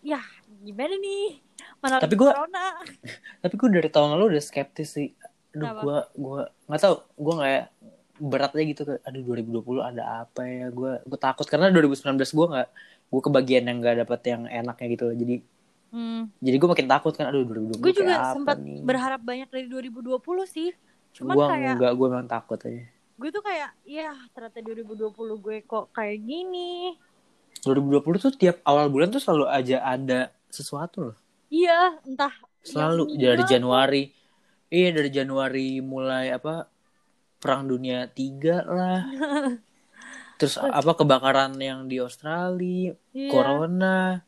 ya gimana nih? Mana Tapi gue- corona? Tapi gue dari tahun lalu udah skeptis sih. Aduh gue gue nggak tahu. Gue nggak beratnya gitu ke aduh 2020 ada apa ya? Gue gue takut. Karena 2019 gue nggak gue kebagian yang nggak dapet yang enaknya gitu jadi hmm. jadi gue makin takut kan aduh 2020 gue juga sempat nih? berharap banyak dari 2020 sih. Cuman gue kayak enggak gue memang takut aja. Gue tuh kayak ya ternyata 2020 gue kok kayak gini. 2020 tuh tiap awal bulan tuh selalu aja ada sesuatu loh. Iya entah selalu yang dari Januari. Iya dari Januari mulai apa perang dunia tiga lah. Terus apa kebakaran yang di Australia iya. corona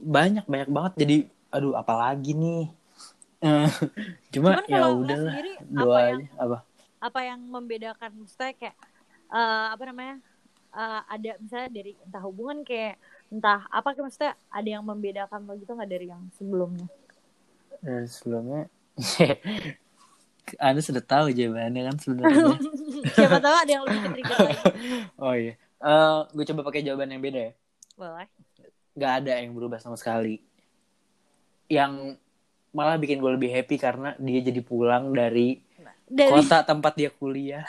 banyak banyak banget. Jadi aduh apalagi nih? Eh, cuma Cuman ya udahlah apa doa aja. Apa? apa yang membedakan? Maksudnya kayak eh, apa namanya? Eh, ada misalnya dari entah hubungan kayak entah apa kayak maksudnya ada yang membedakan lo gitu nggak dari yang sebelumnya? Dari sebelumnya anda sudah tahu jawabannya kan sebenarnya. Siapa tahu ada yang lebih trigger lagi. Oh iya. Eh, gue coba pakai jawaban yang beda ya. Boleh nggak ada yang berubah sama sekali yang malah bikin gue lebih happy karena dia jadi pulang dari dari kota tempat dia kuliah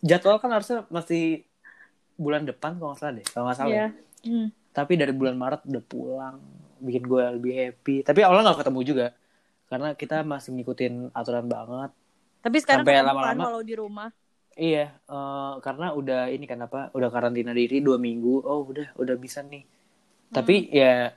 jadwal kan harusnya masih bulan depan kalau nggak salah deh kalau nggak salah Iya. ya. Hmm. tapi dari bulan Maret udah pulang bikin gue lebih happy tapi awalnya nggak ketemu juga karena kita masih ngikutin aturan banget Tapi sekarang Sampai kan lama-lama- kalau di rumah. iya eh, karena udah ini kan apa udah karantina diri dua minggu oh udah udah bisa nih tapi ya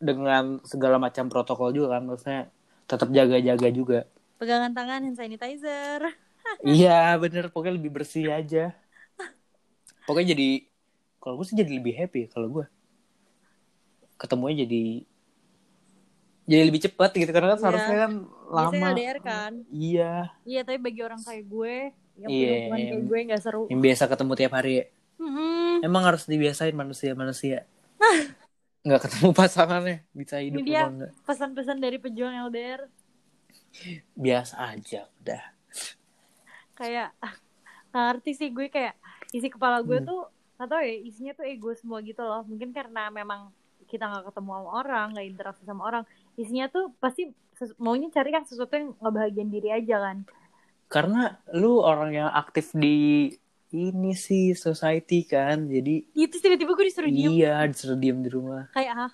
dengan segala macam protokol juga kan maksudnya tetap jaga-jaga juga Pegangan tangan hand sanitizer. iya bener pokoknya lebih bersih aja pokoknya jadi kalau gue sih jadi lebih happy kalau gue ketemunya jadi jadi lebih cepat gitu karena kan Iya. seharusnya kan lama Biasanya LDR kan. iya Iya, tapi bagi orang kayak gue yang Iya, punya hubungan kayak gue nggak seru. yang biasa ketemu tiap hari ya. Mm-mm. emang harus dibiasain manusia manusia nggak ketemu pasangannya bisa hidup Ini dia. Pesan-pesan dari pejuang LDR biasa aja udah kayak ngerti sih gue kayak isi kepala gue Hmm. tuh atau ya isinya tuh ego semua gitu loh mungkin karena memang kita nggak ketemu sama orang nggak interaksi sama orang isinya tuh pasti maunya cari kan sesuatu yang ngebahagiain diri aja kan karena lu orang yang aktif di ini sih society kan jadi itu tiba-tiba gue disuruh diem. Iya disuruh diem di rumah. Kayak ah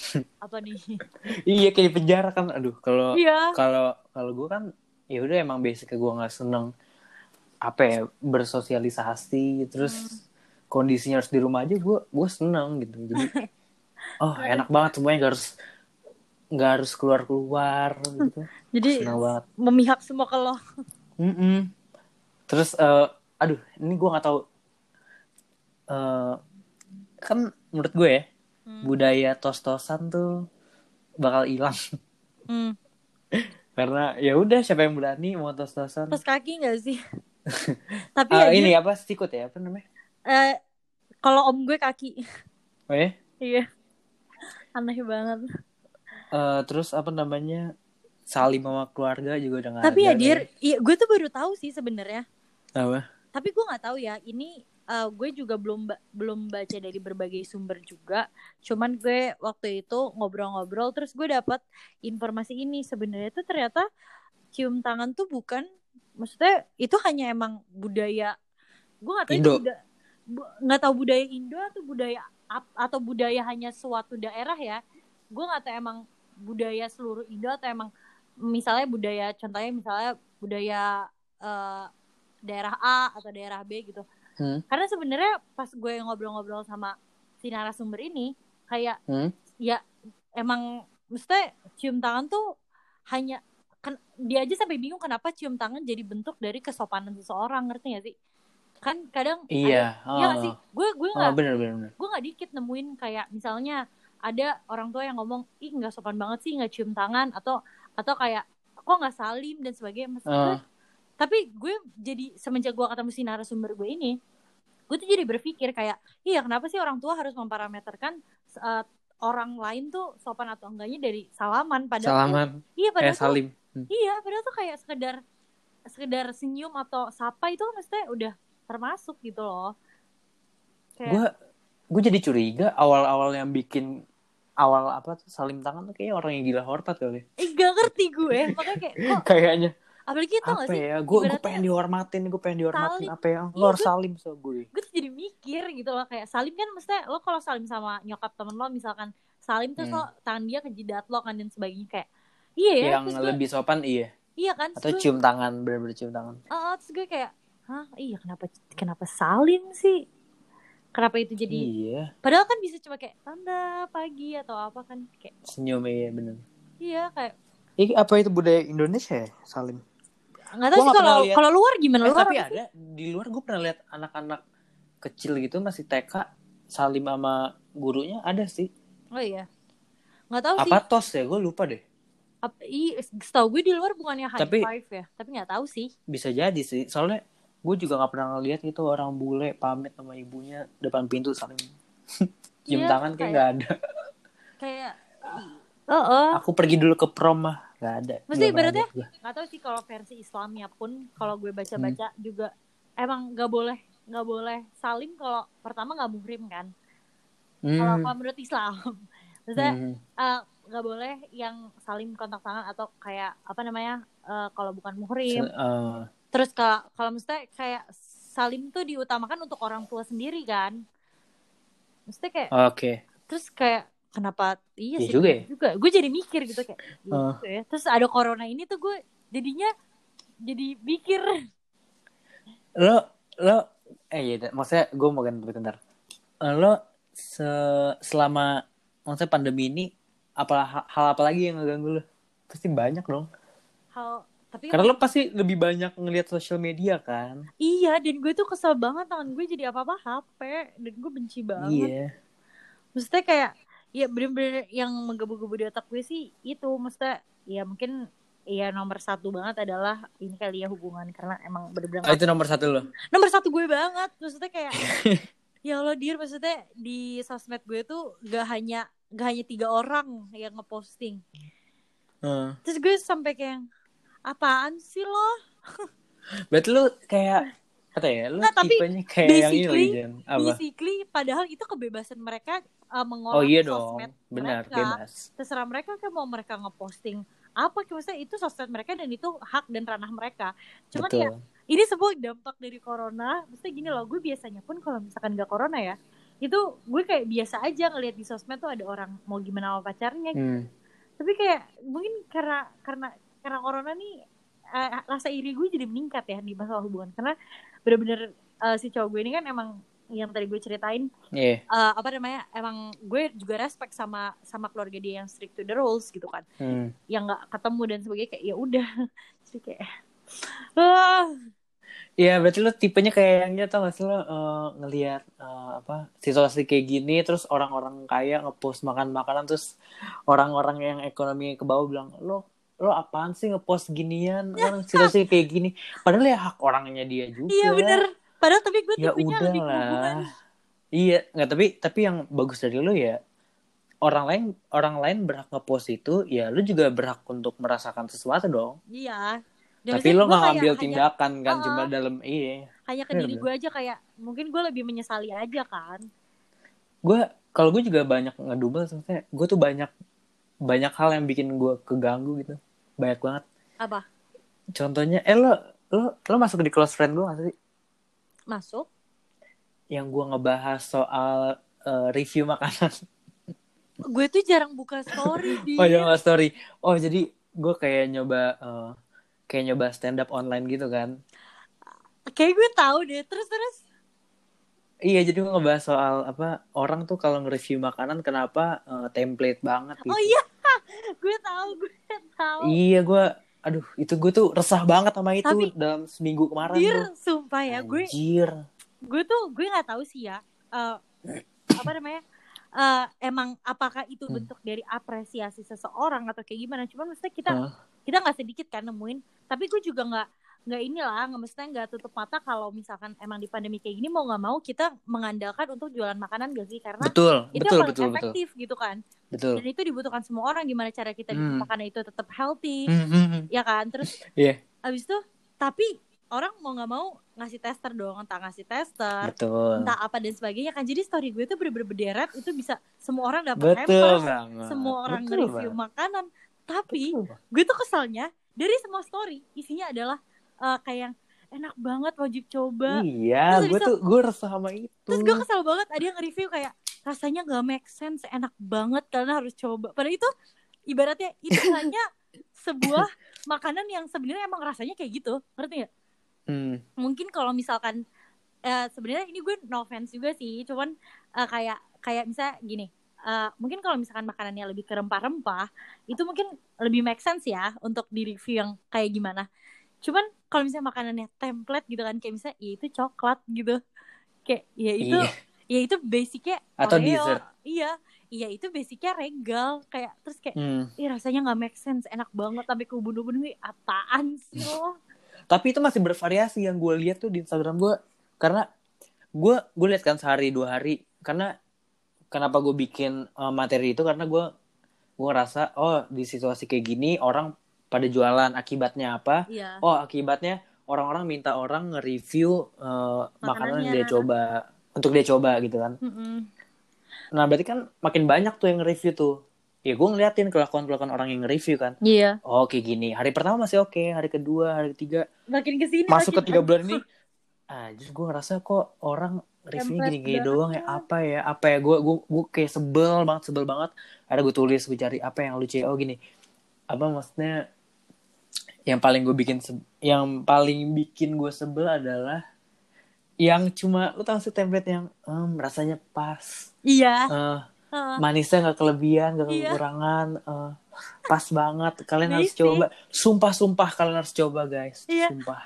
apa nih? Iya kayak di penjara kan aduh kalau iya. kalau kalau gue kan ya udah emang basic gue nggak seneng apa ya bersosialisasi terus kondisinya harus di rumah aja gue gue seneng gitu. Jadi oh enak banget semuanya nggak harus nggak harus keluar keluar gitu. Jadi seneng banget. memihak semua ke lo. Mm-mm. terus eh, aduh ini gue nggak tahu. Eh, kan menurut gue ya Hmm. budaya tos-tosan tuh bakal hilang. Hmm. karena ya udah siapa yang berani mau tos-tosan? Terus kaki nggak sih? Tapi Ah, ya ini apa sikut ya apa namanya? Eh, kalau om gue kaki. Oh ya? Iya. Aneh banget. Eh, terus apa namanya? Salim sama keluarga juga udah nggak tapi ya dir iya, gue tuh baru tahu sih sebenarnya. Apa tapi gue nggak tahu ya ini eh, gue juga belum ba- belum baca dari berbagai sumber juga. Cuman gue waktu itu ngobrol-ngobrol terus gue dapat informasi ini. Sebenarnya tuh ternyata cium tangan tuh bukan maksudnya itu hanya emang budaya gue nggak tahu itu Indo. nggak tahu budaya Indo atau budaya atau budaya hanya suatu daerah ya. Gue nggak tahu emang budaya seluruh Indo atau emang misalnya budaya contohnya misalnya budaya eh, daerah A atau daerah B gitu. Hmm. karena sebenarnya pas gue ngobrol-ngobrol sama si narasumber ini kayak Hmm? ya emang mesti cium tangan tuh hanya kan dia aja sampai bingung kenapa cium tangan jadi bentuk dari kesopanan seseorang ngerti gak sih? Kan kadang iya ada, iya gak sih? Gue gue oh, nggak bener bener bener. gue nggak dikit nemuin kayak misalnya ada orang tua yang ngomong ih nggak sopan banget sih nggak cium tangan atau atau kayak kok nggak salim? dan sebagainya. Maksud gue, Ah. Tapi gue jadi semenjak gue ketemu si narasumber gue ini gue tuh jadi berpikir kayak iya kenapa sih orang tua harus memparameterkan uh, orang lain tuh sopan atau enggaknya dari salaman? Padahal tuh- salaman. iya padahal eh tuh, salim. Hmm. iya padahal tuh kayak sekedar sekedar senyum atau sapa itu kan maksudnya udah termasuk gitu loh. Kayak gue gue jadi curiga awal-awal yang bikin awal apa tuh salim tangan tuh kayak orang yang gila hormat kali. Eh, gak ngerti gue. Makanya kayak kok kayaknya apalagi tau gak apa sih ya gue gue pengen dihormatin gue pengen dihormatin. Salim. apa ya lo harus gue- salim sama gue gue tuh jadi mikir gitu loh kayak salim kan maksudnya lo kalau salim sama nyokap temen lo misalkan salim terus Hmm. lo tangan dia ke jidat lo kan dan sebagainya kayak iya ya yang gue, lebih sopan iya. Iya kan atau gue, cium tangan bener-bener cium tangan. Oh, oh, terus gue kayak hah iya kenapa kenapa salim sih? Kenapa itu jadi iya. Padahal kan bisa cuma kayak tanda pagi atau apa kan kayak senyum iya bener. Iya kayak Ih, apa itu budaya Indonesia ya salim nggak tahu sih kalau kalau luar gimana? Eh, luar tapi apa ada. di luar gue pernah lihat anak-anak kecil gitu masih TK salim sama gurunya ada sih. Oh iya. Nggak tahu sih. Apa tos ya gue lupa deh. Ap, i, setahu gue di luar bukannya high Tapi- five ya? Tapi nggak tahu sih. bisa jadi sih. Soalnya gue juga nggak pernah ngeliat gitu orang bule pamit sama ibunya depan pintu saling cium Iya, tangan kayak nggak ada. kayak oh, oh. aku pergi dulu ke prom mah nggak ada pernah ibaratnya- nggak tahu sih kalau versi Islamnya pun kalau gue baca-baca Hmm. juga emang nggak boleh nggak boleh salim kalau pertama nggak muhrim kan? Kalau Hmm. kalau menurut Islam? Maksudnya Hmm. eh, nggak boleh yang salim kontak tangan atau kayak apa namanya eh, kalau bukan muhrim. Se- eh, terus kalau kalau maksudnya kayak salim tuh diutamakan untuk orang tua sendiri kan? Maksudnya kayak oke. terus kayak kenapa iya Iya sih juga ya. juga. Gue jadi mikir gitu kayak juga ya. terus ada corona ini tuh gue jadinya jadi mikir. Lo lo eh iya maksudnya gue mau ganti bentar. Eh, lo se selama maksudnya pandemi ini apa hal apa lagi yang ngeganggu lo? Pasti banyak dong. Hal tapi karena lo pasti lebih banyak ngelihat sosial media kan? Iya dan gue tuh kesel banget tangan gue jadi apa apa HP dan gue benci banget. Iya. Maksudnya kayak ya bener-bener yang menggebu-gebu di otak gue sih itu. Maksudnya ya mungkin ya nomor satu banget adalah ini kali ya hubungan. Karena emang bener-bener Oh, itu nomor satu lo? Nomor satu gue banget. Maksudnya kayak ya Allah dir maksudnya di sosmed gue tuh gak hanya gak hanya tiga orang yang ngeposting. Hmm. terus gue sampai kayak apaan sih lo? Berarti lo kayak apa ya? Lo Nggak, tapi tipenya kayak yang ini Jen. apa? basically padahal itu kebebasan mereka uh, mengolah oh iya dong. sosmed benar mereka. bebas. Terserah mereka kan mau mereka ngeposting apa maksudnya itu sosmed mereka dan itu hak dan ranah mereka. Cuman betul. ya ini sebuah dampak dari corona. Maksudnya gini loh gue biasanya pun kalau misalkan gak corona ya itu gue kayak biasa aja ngelihat di sosmed tuh ada orang mau gimana sama pacarnya Hmm. tapi kayak mungkin karena karena karena corona nih eh, rasa iri gue jadi meningkat ya di masalah hubungan. Karena bener-bener eh, si cowok gue ini kan emang yang tadi gue ceritain Iya. eh, apa namanya emang gue juga respect sama sama keluarga dia yang strict to the rules gitu kan Hmm. yang nggak ketemu dan sebagainya kayak ya udah jadi kayak ah Iya, berarti lo tipenya kayak yang tau gak sih lo eh, ngelihat eh, apa situasi kayak gini, terus orang-orang kaya ngepost makan makanan, terus orang-orang yang ekonomi ke bawah bilang lo lo apaan sih ngepost ginian? Orang situasi kayak gini. Padahal ya hak orangnya dia juga. Iya bener. Padahal tapi gue ya tipenya udah lebih lah iya nggak tapi tapi yang bagus dari lo ya orang lain orang lain berhak ngepost itu ya lo juga berhak untuk merasakan sesuatu dong. Iya. Dan tapi lo nggak ngambil hanya- tindakan kan Uh-uh. cuma dalam iya. Hanya ke Bener, diri gue aja kayak mungkin gue lebih menyesali aja kan. Gue kalau gue juga banyak ngedumel maksudnya gue tuh banyak banyak hal yang bikin gue keganggu gitu banyak banget. Apa? Contohnya eh lo lo lo masuk di close friend gue gak sih? Masuk. Yang gue ngebahas soal eh, review makanan. Gue tuh jarang buka story di oh ya nggak story. Oh jadi gue kayak nyoba eh, kayak nyoba stand up online gitu kan? Kayak gue tahu deh terus terus. Iya jadi gue ngebahas soal apa orang tuh kalau nge-review makanan kenapa eh, template banget gitu. oh iya gue tahu gue tahu iya gue aduh itu gue tuh resah banget sama itu Tapi- dalam seminggu kemarin dir tuh sumpah ya gue Anjir. gue tuh gue nggak tahu sih ya eh, apa namanya eh, emang apakah itu Hmm. bentuk dari apresiasi seseorang atau kayak gimana cuman maksudnya kita Hah? kita nggak sedikit kan nemuin tapi gue juga nggak nggak inilah nggak maksudnya nggak tutup mata kalau misalkan emang di pandemi kayak gini mau nggak mau kita mengandalkan untuk jualan makanan gak sih karena betul itu betul yang paling betul betul efektif gitu kan betul dan itu dibutuhkan semua orang gimana cara kita Hmm. makanan itu tetap healthy Hmm, hmm, hmm. ya kan terus Iya. abis itu tapi orang mau nggak mau ngasih tester dong entah ngasih tester betul entah apa dan sebagainya kan jadi story gue tuh bener-bener berderet itu bisa semua orang dapat betul hampers banget semua orang Betul nge-review banget. makanan tapi Betul. gue tuh kesalnya dari semua story isinya adalah eh, kayak yang enak banget wajib coba iya Terus gue tuh gue resah sama itu terus gue kesal banget ada yang nge-review kayak rasanya nggak make sense enak banget kalian harus coba padahal itu ibaratnya itu hanya sebuah makanan yang sebenarnya emang rasanya kayak gitu ngerti nggak Hmm. mungkin kalau misalkan eh, sebenarnya ini gue no offense juga sih cuman eh, kayak kayak misalnya gini eh, mungkin kalau misalkan makanannya lebih ke rempah-rempah itu mungkin lebih make sense ya untuk di review yang kayak gimana cuman kalau misalnya makanannya template gitu kan kayak misalnya ya itu coklat gitu kayak ya itu Iya. Ya itu basicnya Atau Oreo. dessert. iya. Iya itu basicnya regal. Kayak terus kayak Hmm. Ih, rasanya nggak make sense. Enak banget. Tapi ke ubun-ubun gue apaan sih lo? Tapi itu masih bervariasi yang gue lihat tuh di Instagram gue karena gue gue lihat kan sehari dua hari. Karena kenapa gue bikin uh, materi itu? Karena gue gue ngerasa oh di situasi kayak gini orang pada jualan. Akibatnya apa? Iya. Oh akibatnya orang-orang minta orang nge-review uh, makanan yang dia coba untuk dia coba gitu kan. Mm-mm. nah berarti kan makin banyak tuh yang nge-review tuh. Ya gue ngeliatin kelakuan kelakuan orang yang nge-review kan. Iya. Oh kayak gini. Hari pertama masih oke hari kedua hari ketiga. Makin ke sini masuk ke makin tiga bulan ini. ah just gue ngerasa kok orang reviewnya Template gini-gini doang ya. Apa ya? Apa ya? Gue gue gue kayak sebel banget sebel banget. Ada gue tulis gue cari apa yang lucu. Oh gini. Apa maksudnya? Yang paling gue bikin yang paling bikin gue sebel adalah yang cuma lu tahu sih template yang em, rasanya pas Iya. Heeh. manisnya nggak kelebihan nggak Iya. kekurangan eh, pas banget kalian harus coba sumpah sumpah kalian harus coba guys Iya. sumpah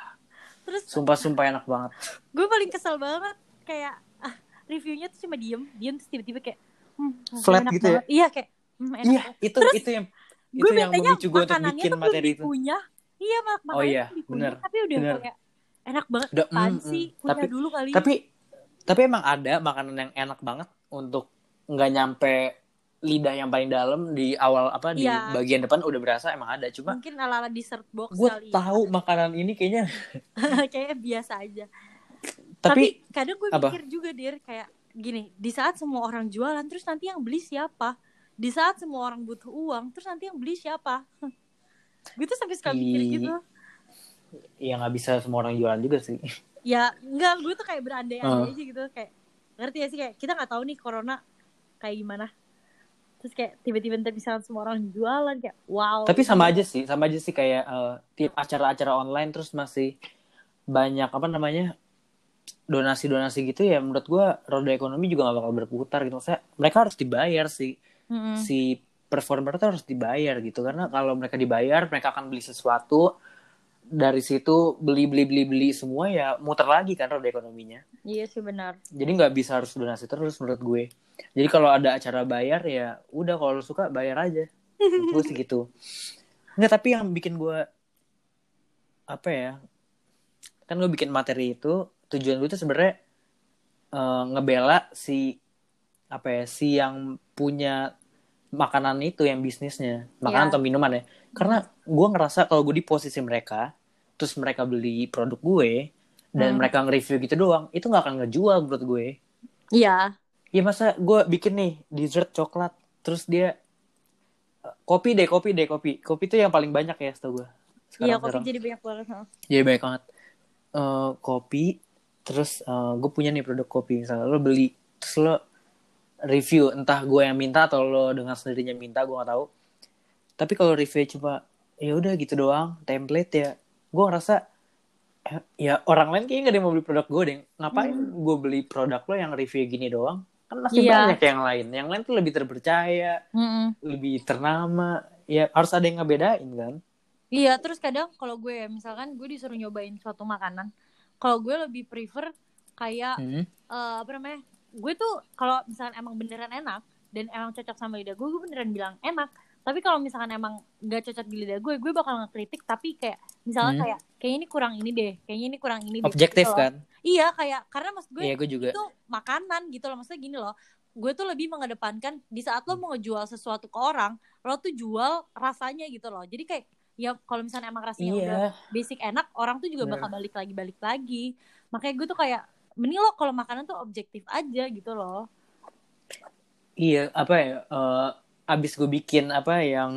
Terus sumpah sumpah enak banget gue paling kesel banget kayak ah, reviewnya tuh cuma diem, diem terus tiba-tiba kayak hmm, Flat enak gitu ya? banget. Iya kayak hmm, enak iya banget. itu itu yang gue itu yang memicu gue untuk bikin materi itu dikunyah. Iya mak Oh iya, bener, tapi udah bener. kayak enak banget Udah, apaan mm, sih mm. kunyah Tapi- dulu kali. tapi tapi emang ada makanan yang enak banget untuk nggak nyampe lidah yang paling dalam di awal apa di Iya. bagian depan udah berasa emang ada cuma mungkin ala-ala dessert box gue kali. ya. tahu makanan ini kayaknya kayak biasa aja. tapi, Tapi, kadang gue apa? mikir juga dir kayak gini, di saat semua orang jualan terus nanti yang beli siapa? Di saat semua orang butuh uang terus nanti yang beli siapa? gue tuh sampai suka mikir gitu. Ya nggak bisa semua orang jualan juga sih Ya enggak, gue tuh kayak berandai-andai Oh. aja gitu kayak ngerti ya sih kayak kita nggak tahu nih corona kayak gimana. Terus kayak tiba-tiba ntar bisa semua orang jualan kayak wow. tapi sama aja sih sama aja sih kayak tiap acara-acara online terus masih banyak apa namanya donasi-donasi gitu ya menurut gue roda ekonomi juga nggak bakal berputar gitu saya mereka harus dibayar sih Mm-mm. si performer tuh harus dibayar gitu karena kalau mereka dibayar mereka akan beli sesuatu dari situ beli beli beli beli semua ya muter lagi kan roda ekonominya. Iya sih benar. jadi nggak bisa harus donasi terus menurut gue. Jadi kalau ada acara bayar ya udah kalau suka bayar aja. Gue gitu. Nggak tapi yang bikin gue apa ya kan gue bikin materi itu tujuan gue tuh sebenarnya eh, ngebela si apa ya si yang punya makanan itu yang bisnisnya makanan Iya. atau minuman ya karena gue ngerasa kalau gue di posisi mereka terus mereka beli produk gue dan Hmm. mereka nge-review gitu doang itu nggak akan ngejual menurut gue Iya. ya masa gue bikin nih dessert coklat terus dia eh, kopi deh kopi deh kopi kopi itu yang paling banyak ya setahu gue Iya, kopi sekarang jadi banyak banget. jadi banyak banget Eh, kopi terus gue punya nih produk kopi misalnya lo beli terus lo review entah gue yang minta atau lo dengan sendirinya minta gue nggak tahu tapi kalau review cuma ya udah gitu doang template ya gue ngerasa eh, ya orang lain kayaknya gak ada yang mau beli produk gue deh ngapain gue beli produk lo yang review gini doang kan masih Iya. banyak yang lain yang lain tuh lebih terpercaya Mm-mm. lebih ternama ya harus ada yang ngebedain kan Iya, terus kadang kalau gue ya, misalkan gue disuruh nyobain suatu makanan, kalau gue lebih prefer kayak Hmm. eh, apa namanya? Gue tuh kalau misalkan emang beneran enak dan emang cocok sama lidah gue, gue beneran bilang enak. Tapi kalau misalkan emang gak cocok di lidah gue, gue bakal ngekritik tapi kayak misalnya Hmm. kayak kayaknya ini kurang ini deh, kayaknya ini kurang ini deh. objektif gitu kan Iya, kayak karena maksud gue iya gue juga itu makanan gitu loh maksudnya gini loh gue tuh lebih mengedepankan di saat lo mau ngejual sesuatu ke orang lo tuh jual rasanya gitu loh jadi kayak ya kalau misalnya emang rasanya udah iya basic enak orang tuh juga Bener. bakal balik lagi balik lagi makanya gue tuh kayak mending lo kalau makanan tuh objektif aja gitu loh Iya, apa ya? eh, abis gue bikin apa yang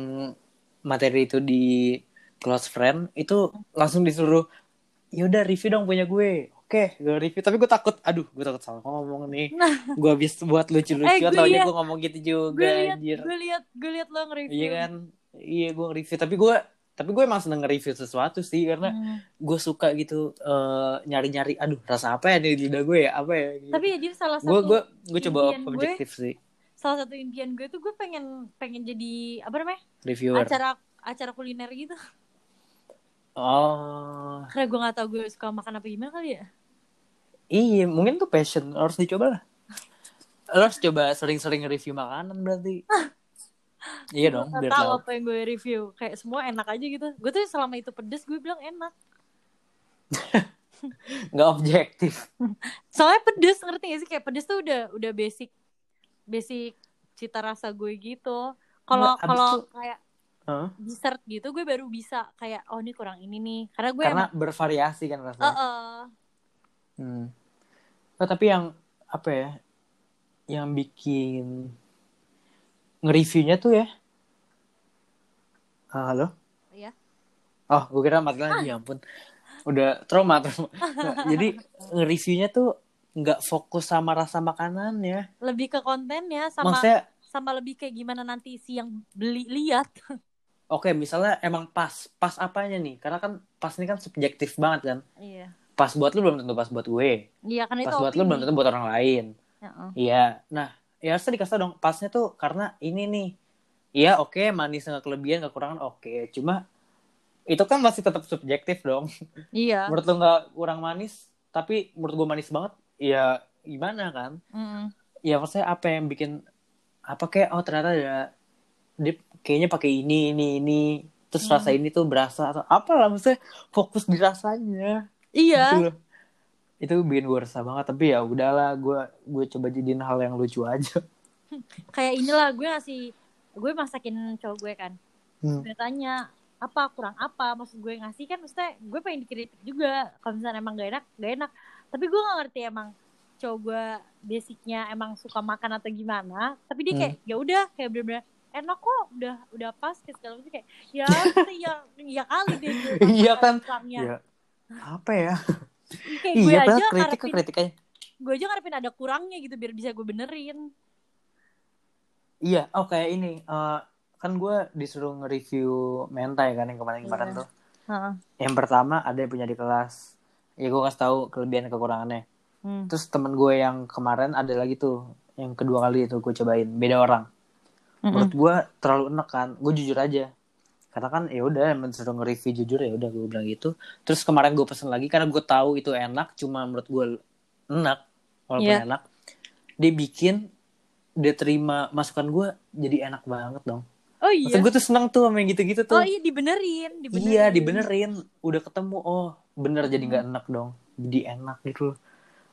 materi itu di close friend itu langsung disuruh, ya udah review dong punya gue. Oke, gue review. Tapi gue takut, aduh, gue takut salah ngomong nih. Gue habis buat Eh, lucu-lucuan, gue taunya liat- gue ngomong gitu juga, gue lihat anjir. gue lihat lo nge-review Iya kan? Iya, gue review. Tapi gue, tapi gue emang seneng nge-review sesuatu sih karena Hmm. gue suka gitu eh, nyari-nyari. aduh, rasa apa ya di lidah gue ya? Apa ya? tapi ya jadi salah satu gue gue gue coba impian gue- objektif sih salah satu impian gue tuh gue pengen pengen jadi apa namanya reviewer. acara acara kuliner gitu Oh, karena gue nggak tahu gue suka makan apa gimana kali ya Iya, mungkin tuh passion harus dicoba lah. Lo harus coba sering-sering review makanan berarti. Iya dong, Gak biar tahu apa yang gue review kayak semua enak aja gitu gue tuh selama itu pedes gue bilang enak Nggak objektif. soalnya pedes ngerti gak sih kayak pedes tuh udah udah basic basic cita rasa gue gitu kalau kalau kayak Hah? dessert gitu gue baru bisa kayak oh ini kurang ini nih karena gue Karena emang bervariasi kan rasanya. eh. Hmm. Oh, tapi yang apa ya? Yang bikin nge-reviewnya tuh ya. Ah, halo? Iya. Oh, gue kira mati lagi, ya ampun. udah trauma trauma jadi nge-reviewnya tuh nggak fokus sama rasa makanannya lebih ke kontennya sama maksudnya sama lebih kayak gimana nanti si yang beli lihat oke misalnya emang pas pas apanya nih karena kan pas ini kan subjektif banget kan iya pas buat lu belum tentu pas buat gue iya kan itu pas buat lu belum tentu buat orang lain Heeh. iya nah ya harusnya dikasih tau dong pasnya tuh karena ini nih. Iya oke manis nggak kelebihan kekurangan oke. Cuma itu kan masih tetap subjektif dong. Iya. Menurut lu nggak kurang manis tapi menurut gue manis banget ya gimana kan? Mm. ya maksudnya apa yang bikin apa kayak oh ternyata ada dia kayaknya pakai ini ini ini terus Hmm. rasa ini tuh berasa atau apa lah maksudnya fokus di rasanya. Iya. Gitu. Itu bikin gue resah banget tapi ya udahlah gue gue coba jadiin hal yang lucu aja. Kayak inilah gue ngasih gue masakin cowok gue kan. Hmm. gue tanya apa kurang apa? Maksud gue ngasih kan maksudnya gue pengen dikritik juga kalau misalnya emang gak enak gak enak. Tapi gue gak ngerti emang cowok gue basicnya emang suka makan atau gimana tapi dia kayak ya udah kayak bener-bener enak kok udah udah pas kayak segala macam kayak ya ya ya kali deh Iya kan? ya apa ya kayak gue iya aja padahal kritik ngarepin kritik aja. gue aja ngarepin ada kurangnya gitu biar bisa gue benerin. Iya oh kayak ini eh, kan gue disuruh nge-review mentai kan yang kemarin-kemarin Iya. tuh. Heeh. yang pertama ada yang punya di kelas. Ya gue kasih tahu kelebihan kekurangannya. Hmm. terus temen gue yang kemarin ada lagi tuh yang kedua kali itu gue cobain. Beda orang. Menurut gue terlalu enak kan. Gue jujur aja karena kan ya udah emang disuruh nge-review jujur ya udah gue bilang gitu. Terus kemarin gue pesen lagi karena gue tahu itu enak cuma menurut gue enak walaupun Iya. enak dia bikin dia terima masukan gue jadi enak banget dong. Oh iya? Maksud gue tuh seneng tuh sama yang gitu-gitu tuh. Oh iya dibenerin dibenerin. Iya dibenerin. Udah ketemu Oh bener jadi nggak enak dong. Jadi enak gitu.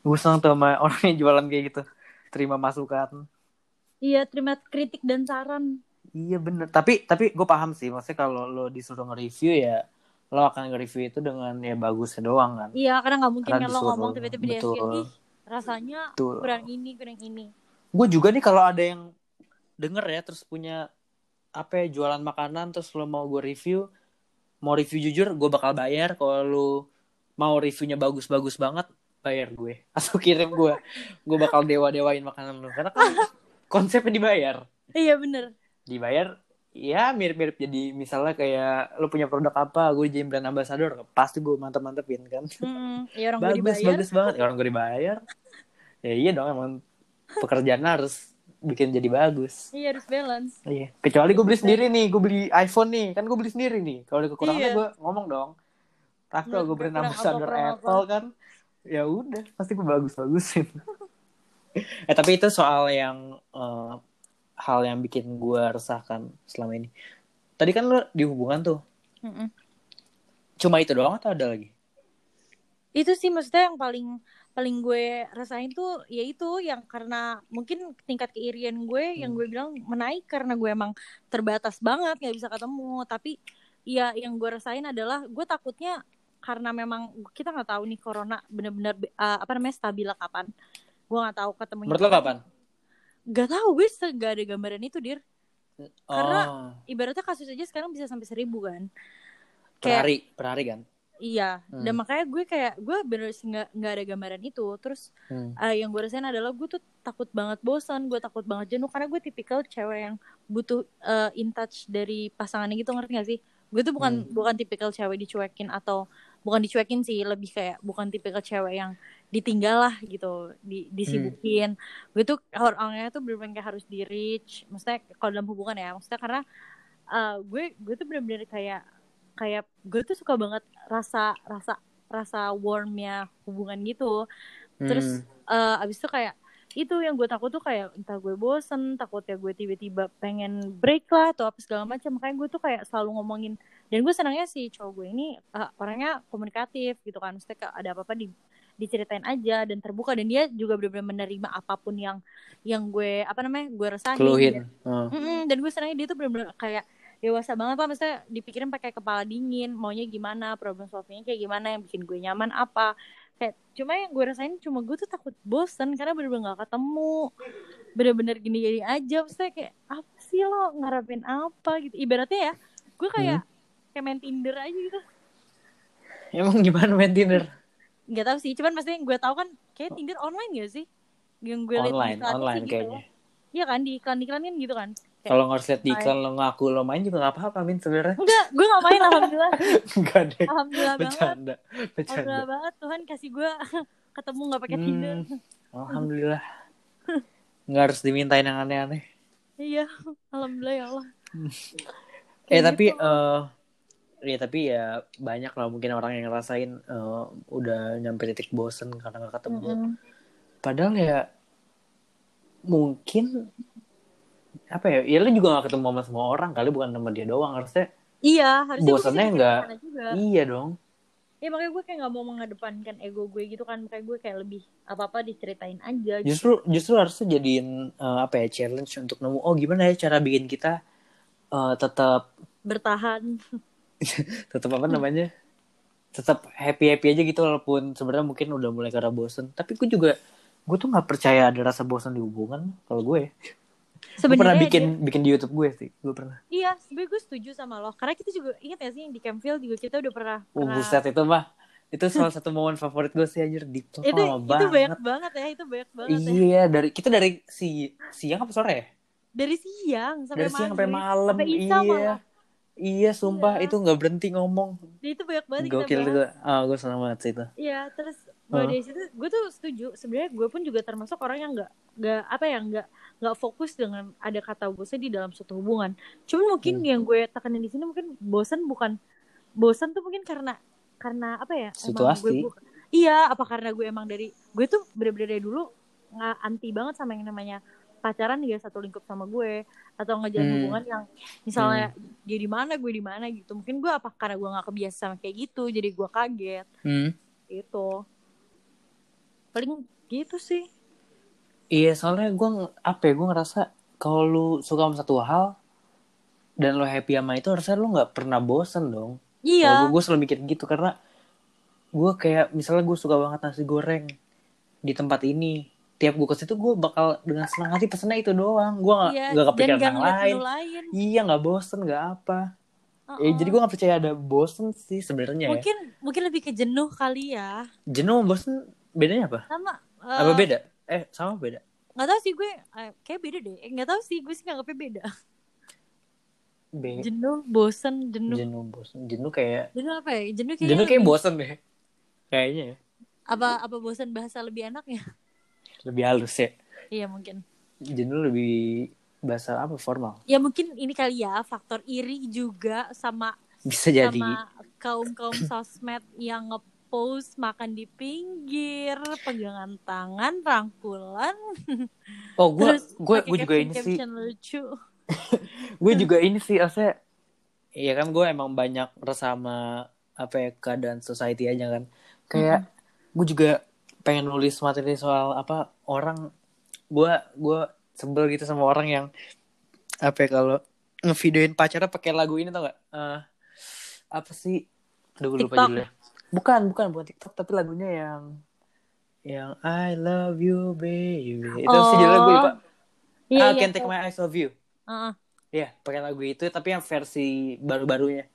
Gue seneng tuh sama orang yang jualan kayak gitu. Terima masukan. Iya terima kritik dan saran Iya bener. Tapi tapi gue paham sih. Maksudnya kalau lo disuruh nge-review ya Lo akan nge-review itu dengan ya bagusnya doang kan? Iya, karena nggak mungkin Karena kan lo ngomong tiba-tiba kayak, ih rasanya Betul. kurang ini, kurang ini. Gue juga nih kalau ada yang Denger ya Terus punya Apa ya Jualan makanan Terus lo mau gue review Mau review jujur Gue bakal bayar. Kalau lo Mau reviewnya bagus-bagus banget Bayar gue. Atau kirim gue Gue bakal dewa-dewain makanan lo. Karena kan Konsepnya dibayar. Iya bener. Dibayar Ya mirip-mirip. Jadi Misalnya kayak Lo punya produk apa Gue jadi brand ambassador Pasti gue mantep-mantepin kan? Hmm, ya orang gue bagus dibayar. bagus banget. Orang gue dibayar. Ya iya dong emang pekerjaan harus bikin jadi bagus. Iya harus balance. iya kecuali gue beli sendiri nih gue beli iPhone nih. Kan gue beli sendiri nih. Kalau ada kekurangannya Iya. gue ngomong dong. Tak Menurut gue gue brand apa, ambassador apa. Apple kan? Ya udah pasti gue bagus bagusin eh tapi itu soal yang eh, hal yang bikin gue resahkan selama ini. Tadi kan lo di hubungan tuh. Mm-mm. cuma itu doang atau ada lagi? Itu sih maksudnya yang paling paling gue rasain tuh ya itu yang karena mungkin tingkat keirian gue yang Hmm. gue bilang menaik karena gue emang terbatas banget nggak bisa ketemu. Tapi ya yang gue rasain adalah gue takutnya karena memang kita nggak tahu nih corona bener-bener uh, apa namanya stabil kapan. Gue nggak tahu ketemunya menurut lo kapan Gak tahu gue gak ada gambaran itu dir. Karena- oh, ibaratnya kasus aja sekarang bisa sampai seribu kan. Per kayak hari per hari kan? Iya. Hmm. dan makanya gue kayak gue bener nggak nggak ada gambaran itu. Terus Hmm. eh, yang gue rasain adalah gue tuh takut banget bosan gue takut banget jenuh. Karena gue tipikal cewek yang butuh eh, in touch dari pasangannya gitu ngerti gak sih? Gue tuh bukan bukan tipikal cewek dicuekin atau bukan dicuekin sih lebih kayak bukan tipikal cewek yang ditinggal lah gitu di disibukin. Gue tuh orangnya tuh bener-bener kayak harus di reach maksudnya kalau dalam hubungan ya maksudnya karena eh, gue gue tuh bener-bener kayak kayak gue tuh suka banget rasa rasa rasa warmnya hubungan gitu. Terus Hmm. eh abis itu kayak itu yang gue takut tuh kayak entah gue bosen takutnya gue tiba-tiba pengen break lah atau apa segala macam. Makanya gue tuh kayak selalu ngomongin dan gue senangnya sih cowok gue ini eh, orangnya komunikatif gitu kan. Maksudnya ada apa-apa di diceritain aja dan terbuka. Dan dia juga benar-benar menerima apa pun yang yang gue apa namanya gue rasain. Keluhin. Mm-mm, dan gue senangnya dia tuh bener-bener kayak dewasa banget lah maksudnya dipikirin pakai kepala dingin maunya gimana problem solvingnya kayak gimana yang bikin gue nyaman apa. Kayak cuma yang gue rasain cuma gue tuh takut bosen karena bener-bener gak ketemu. Bener-bener gini-gini aja. Maksudnya kayak apa sih lo ngarepin apa gitu. Ibaratnya ya gue kayak kayak main Tinder aja gitu. Emang gimana main Tinder? Gak tahu sih, cuman maksudnya yang gue tahu kan kayak Tinder online gak sih? Yang gue liat di Online, iklannya online sih gitu. kayaknya. Iya kan di iklan-iklan kan gitu kan. Kalau nggak lihat di iklan lo ngaku lo main juga nggak apa-apa min sebenarnya. enggak, gue gak main alhamdulillah. Enggak deh. Alhamdulillah banget. Bercanda, bercanda. Alhamdulillah banget Tuhan kasih gue ketemu gak pakai Tinder. Hmm, alhamdulillah. Nggak harus dimintain yang aneh-aneh. Iya, alhamdulillah ya Allah. Eh Kayak tapi gitu. Eh ya tapi ya banyak lah mungkin orang yang ngerasain eh, udah nyampe titik bosen karena nggak ketemu. Mm-mm. Padahal ya mungkin apa ya? Ya lu juga gak ketemu sama semua orang kali bukan sama dia doang harusnya. Iya, harusnya Bosannya bisa nggak- mikir ke sana juga. Iya dong. Ya makanya gue kayak gak mau mengedepankan ego gue gitu kan. Makanya gue kayak lebih apa-apa diceritain aja. gitu. Justru justru harusnya jadiin eh, apa ya challenge untuk nemu oh gimana ya cara bikin kita eh, tetap Bertahan. tetap apa namanya? Tetap happy-happy aja gitu walaupun sebenarnya mungkin udah mulai karena bosen. Tapi gue juga gue tuh nggak percaya ada rasa bosan di hubungan kalau gue. Gue pernah Sebenarnya bikin dia- bikin di YouTube gue sih. Gue pernah. Iya, sebenernya gue setuju sama lo. Karena kita juga ingat ya sih yang di Campfield juga kita udah pernah. Oh, pernah- buset itu mah. Itu salah satu momen favorit gue sih anjir di itu itu banyak banget ya, itu banyak banget ya. Iya, dari kita dari si siang apa sore ya? Dari siang sampai Dari siang sampai maghrib, malam. sampai Iya. malah. Iya, sumpah Iya. itu nggak berhenti ngomong. Jadi itu banyak banget Gokil kita bahas. Ah, gue senang banget sih itu. Iya, terus mulai Heeh. dari situ gue tuh setuju. Sebenarnya gue pun juga termasuk orang yang nggak nggak apa ya nggak nggak fokus dengan ada kata bosan di dalam suatu hubungan. Cuman mungkin Hmm. yang gue tekanin di sini mungkin bosan bukan bosan tuh mungkin karena karena apa ya? emang Situasi. gue bu- iya, apa karena gue emang dari gue tuh bener-bener dari dulu nggak anti banget sama yang namanya pacaran dia satu lingkup sama gue atau ngejalan Hmm. hubungan yang misalnya dia di mana gue di mana gitu mungkin gue apa karena gue nggak kebiasa sama kayak gitu jadi gue kaget Hmm. gitu paling gitu sih Iya, soalnya gue apa ya? Gue ngerasa kalau lu suka sama satu hal dan lu happy sama itu harusnya lu nggak pernah bosen dong. iya Kalau gue selalu mikir gitu karena gue kayak misalnya gue suka banget nasi goreng di tempat ini. Tiap gue ke situ gue bakal dengan senang hati pesennya itu doang. Gue nggak iya nggak dan kepikiran gak yang lain. lain Iya nggak bosen nggak apa. Uh-uh. Eh, jadi gue nggak percaya ada bosen sih sebenarnya ya. mungkin mungkin lebih ke jenuh kali ya Jenuh bosen bedanya apa? sama apa eh, beda? Eh sama beda. nggak tahu sih gue eh, kayak beda deh Eh, nggak tahu sih gue sih nganggapnya beda Be jenuh bosen jenuh jenuh bosen. Jenuh kayak jenuh apa ya jenuh kayaknya jenuh kayak lebih- bosen deh. Kayaknya ya. apa apa bosen bahasa lebih enak ya lebih halus ya. iya mungkin Jenuh lebih bahasa apa formal. ya mungkin ini kali ya faktor iri juga sama Bisa jadi. sama kaum kaum sosmed yang ngepost makan di pinggir pegangan tangan rangkulan Oh, gue gue gue juga ini sih. lucu Gue juga ini sih, maksudnya Iya kan gue emang banyak resah sama apa ya keadaan society aja kan. Kayak gue juga pengen nulis materi soal apa orang gue gue sebel gitu sama orang yang apa ya kalau ngevideoin pacarnya pakai lagu ini tau gak? Eh, apa sih? Aduh gue lupa TikTok. judulnya. Bukan, bukan, bukan TikTok tapi lagunya yang yang I love you baby. Itu sih judulnya gue lupa. iya ah, iya Can't Take My Eyes Off You. Heeh. Iya, pakai lagu itu tapi yang versi baru-barunya.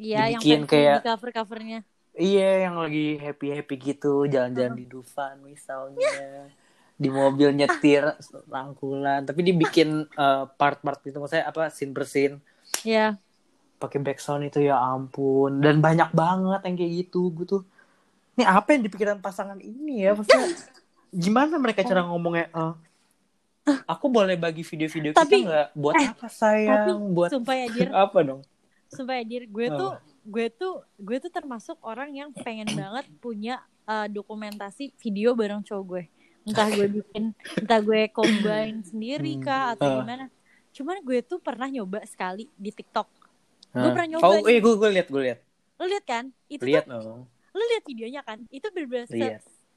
iya yang versi kayak- di cover covernya Iya, yang lagi happy-happy gitu, jalan-jalan di Dufan misalnya. Di mobil nyetir rangkulan, tapi dibikin eh, part-part gitu. Maksudnya apa scene per scene. Iya. Pakai background itu ya ampun. Dan banyak banget yang kayak gitu gue tuh. Ini apa yang dipikiran pasangan ini ya? Maksudnya gimana mereka cara ngomongnya eh, aku boleh bagi video-video kita nggak? Buat eh, apa sayang? tapi buat sumpah ya dir. apa dong? Sumpah ya dir. Gue tuh gue tuh gue tuh termasuk orang yang pengen banget punya uh, dokumentasi video bareng cowok gue. Entah gue bikin entah gue combine sendiri Hmm. kah atau Ah. gimana. Cuman gue tuh pernah nyoba sekali di TikTok. Gue Hah? pernah nyoba oh iya gue gue lihat gue lihat lo lihat kan? Itu lihat tuh dong lo lihat videonya kan? Itu bener-bener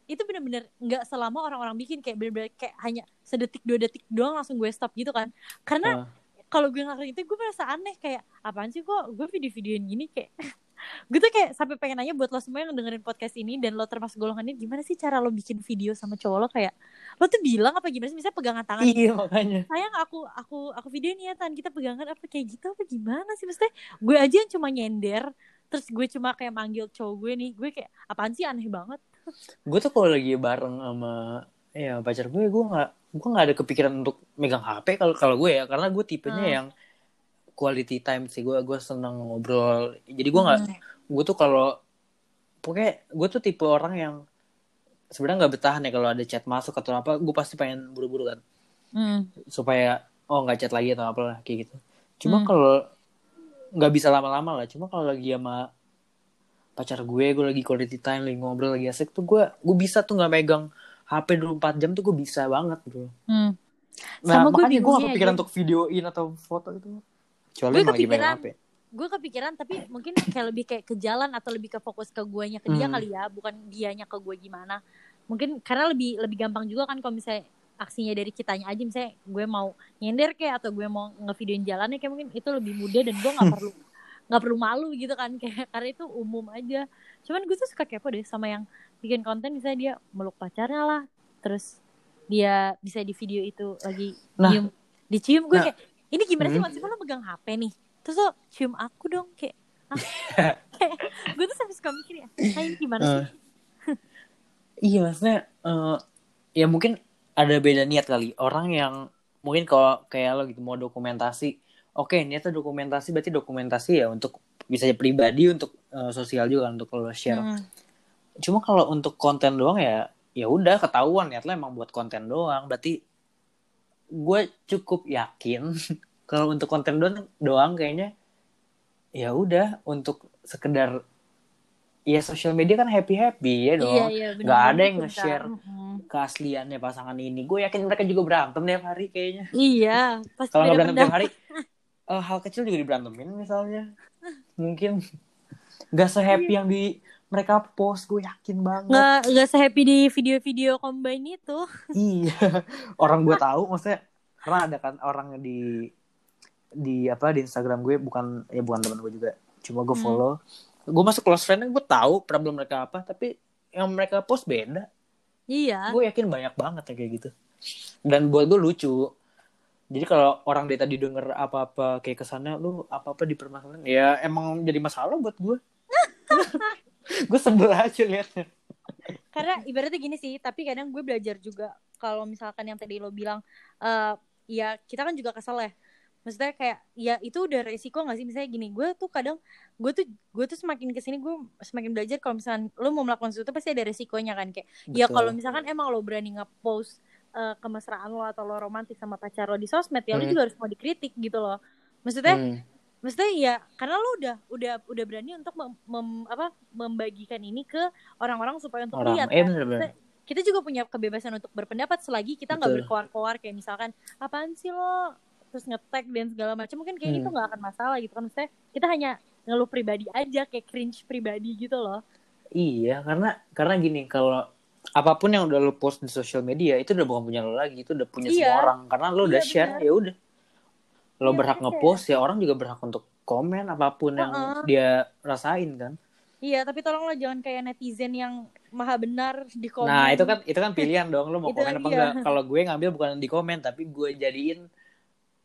itu bener-bener nggak selama orang-orang bikin kayak bener-bener kayak hanya sedetik dua detik doang langsung gue stop gitu kan. Karena Ah. Kalau gue ngelakuin itu gue merasa aneh kayak apaan sih kok gue video-videoin gini? Kayak gue tuh kayak sampai pengen nanya buat lo semua yang dengerin podcast ini dan lo termasuk golongan ini gimana sih cara lo bikin video sama cowok lo? Kayak lo tuh bilang apa gimana sih? Misalnya pegangan tangan. Iya makanya. Sayang aku aku aku videoin ya tan. Kita pegangan apa kayak gitu apa gimana sih? Maksudnya gue aja yang cuma nyender terus gue cuma kayak manggil cowok gue nih gue kayak apaan sih? Aneh banget. Gue tuh kalau lagi bareng sama ya pacar gue gue nggak gue nggak ada kepikiran untuk megang HP kalau kalau gue ya karena gue tipenya Hmm. yang quality time sih gue gue seneng ngobrol jadi gue nggak Hmm. gue tuh kalau pokoknya gue tuh tipe orang yang sebenarnya nggak bertahan ya kalau ada chat masuk atau apa gue pasti pengen buru-buru kan Hmm. supaya oh nggak chat lagi atau apalah kayak gitu cuma Hmm. kalau nggak bisa lama-lama lah cuma kalau lagi sama pacar gue gue lagi quality time lagi ngobrol lagi asik tuh gue gue bisa tuh nggak megang HP 24 jam tuh gue bisa banget bro Hmm. nah Sama gue makanya gue gak kepikiran aja. untuk videoin atau foto gitu kecuali Gue kepikiran. HP gue kepikiran tapi mungkin kayak lebih kayak ke jalan atau lebih ke fokus ke guanya ke dia Hmm. kali ya bukan dianya ke gue gimana mungkin karena lebih lebih gampang juga kan kalau misalnya aksinya dari kitanya aja misalnya gue mau nyender kayak atau gue mau ngevideoin jalannya kayak mungkin itu lebih mudah dan gue nggak perlu nggak perlu malu gitu kan kayak karena itu umum aja cuman gue tuh suka kepo deh sama yang bikin konten misalnya dia meluk pacarnya lah terus dia bisa di video itu lagi Nah. diem dicium gue Nah. kayak ini gimana sih Hmm. maksudnya lo megang HP nih terus lo cium aku dong kayak ah, kayak gue tuh sampai suka mikir ya ah, ini gimana sih Eh, iya maksudnya eh, ya mungkin ada beda niat kali orang yang mungkin kalau kayak lo gitu mau dokumentasi oke niatnya dokumentasi berarti dokumentasi ya untuk bisa pribadi untuk eh, sosial juga kan, untuk lo share Hmm. Cuma kalau untuk konten doang ya ya udah ketahuan. Niat lo emang buat konten doang. Berarti gue cukup yakin kalau untuk konten doang doang kayaknya ya udah untuk sekedar ya sosial media kan happy happy ya dong. iya iya bener Nggak ada yang nge-share. Keasliannya pasangan ini. Gue yakin mereka juga berantem tiap hari kayaknya. Iya pasti kalau nggak berantem tiap hari eh, hal kecil juga diberantemin misalnya. Mungkin nggak sehappy yang di mereka post gue yakin banget. Nggak nggak sehappy di video-video combine itu. Iya orang gue tahu maksudnya karena ada kan orang di di apa di Instagram gue bukan ya bukan teman gue juga cuma gue Hmm. follow. Gue masuk close friend gue tahu problem mereka apa tapi yang mereka post beda. Iya. Gue yakin banyak banget ya kayak gitu. Dan buat gue lucu jadi kalau orang dari tadi denger apa-apa kayak kesannya lu apa-apa dipermasalahin? Ya emang jadi masalah buat gue gue sebel aja liatnya karena ibaratnya gini sih tapi kadang gue belajar juga kalau misalkan yang tadi lo bilang eh ya kita kan juga kesel ya maksudnya kayak ya itu udah resiko gak sih misalnya gini gue tuh kadang gue tuh gue tuh semakin ke sini gue semakin belajar kalau misalkan lo mau melakukan sesuatu pasti ada resikonya kan kayak ya Betul. kalau misalkan emang lo berani nge-post eh, kemesraan lo atau lo romantis sama pacar lo di sosmed ya lo Hmm. juga harus mau dikritik gitu loh maksudnya Hmm. Maksudnya ya karena lo udah udah udah berani untuk mem, mem- apa membagikan ini ke orang-orang supaya untuk orang lihat eh kan. kita juga punya kebebasan untuk berpendapat selagi kita nggak berkoar-koar kayak misalkan apaan sih lo? Terus nge-tag dan segala macam. Mungkin kayak Hmm. itu nggak akan masalah gitu kan. Maksudnya kita hanya ngeluh pribadi aja kayak cringe pribadi gitu loh. Iya karena karena gini kalau apa pun yang udah lo post di sosial media itu udah bukan punya lo lagi itu udah punya Iya. semua orang. Karena lo udah Iya, share ya udah lo Iya, berhak kayak- ngepost ya orang juga berhak untuk komen apa pun yang Uh-uh. dia rasain kan iya tapi tolonglah jangan kayak netizen yang maha benar di komen Nah itu kan itu kan pilihan dong lo mau Itu komen apa iya. enggak. Kalau gue ngambil bukan di komen tapi gue jadiin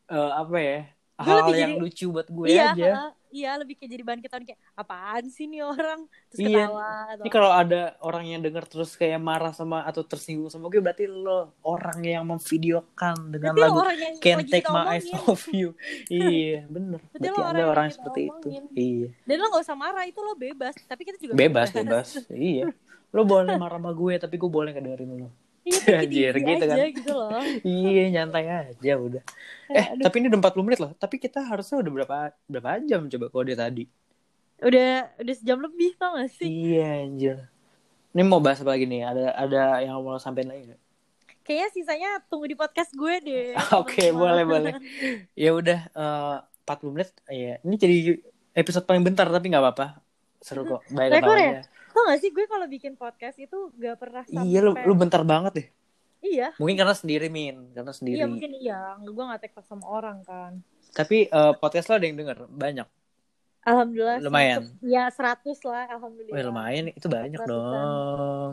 eh, apa ya Gue hal yang jadi- lucu buat gue iya aja. Iya lebih kayak jadi bahan ketahuan kayak apaan sih nih orang terus Iya. ketawa atau Ini kalau ada orang yang denger terus kayak marah sama atau tersinggung sama gue berarti lo orang yang memvideokan dengan Berarti lagu yang Can't Take My Eyes. Off You. iya bener. Berarti Berarti lo ada orang yang seperti itu. omongin. Iya. dan lo gak usah marah itu lo bebas tapi kita juga Bebas bebas. iya. Lo boleh marah sama gue tapi gue boleh ngedengerin lo. Iya Anjir, gitu aja kan. gitu loh iya nyantai aja udah. Eh, Aduh. tapi ini udah 40 menit loh. Tapi kita harusnya udah berapa berapa jam coba kalau dia tadi? udah udah sejam lebih tau gak sih Iya, anjir. Ini mau bahas apa lagi nih? Ada ada yang mau sampein lagi nggak? kayaknya sisanya tunggu di podcast gue deh Oke, boleh boleh. Ya udah eh, 40 menit. Iya, ini jadi episode paling bentar tapi nggak apa-apa. Seru kok. Baik ketawanya. Tau gak sih gue kalau bikin podcast itu gak pernah sampai Iya, lu lu bentar banget deh. iya Mungkin karena sendiri, Min. Karena sendiri. iya mungkin iya gue gak take sama orang kan Tapi eh, podcast lo ada yang denger? Banyak. alhamdulillah Lumayan. ya 100 lah alhamdulillah Wih, lumayan. Itu banyak Ratusan. dong.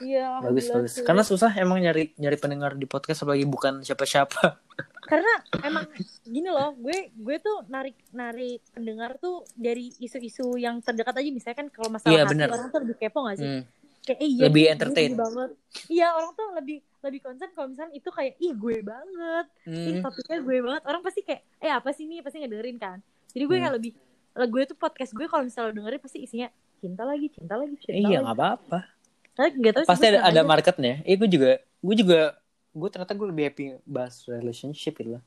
Iya, bagus bagus sih. karena susah emang nyari nyari pendengar di podcast apalagi bukan siapa-siapa karena emang gini loh gue gue tuh narik narik pendengar tuh dari isu-isu yang terdekat aja misalnya kan kalau masalah Iya, hati bener. orang tuh lebih kepo gak sih Hmm. kayak eh, iya Lebih gue entertain. banget iya orang tuh lebih lebih concern kalau misalnya itu kayak ih gue banget ih Hmm. topiknya gue banget orang pasti kayak eh apa sih nih pasti ngedengerin kan jadi gue Hmm. kayak lebih gue tuh podcast gue kalau misalnya lo dengerin pasti isinya cinta lagi cinta lagi cinta iya lagi nggak apa-apa Tapi tahu pasti ada, ada aja. marketnya eh gue juga gue juga gue ternyata gue lebih happy bahas relationship gitu loh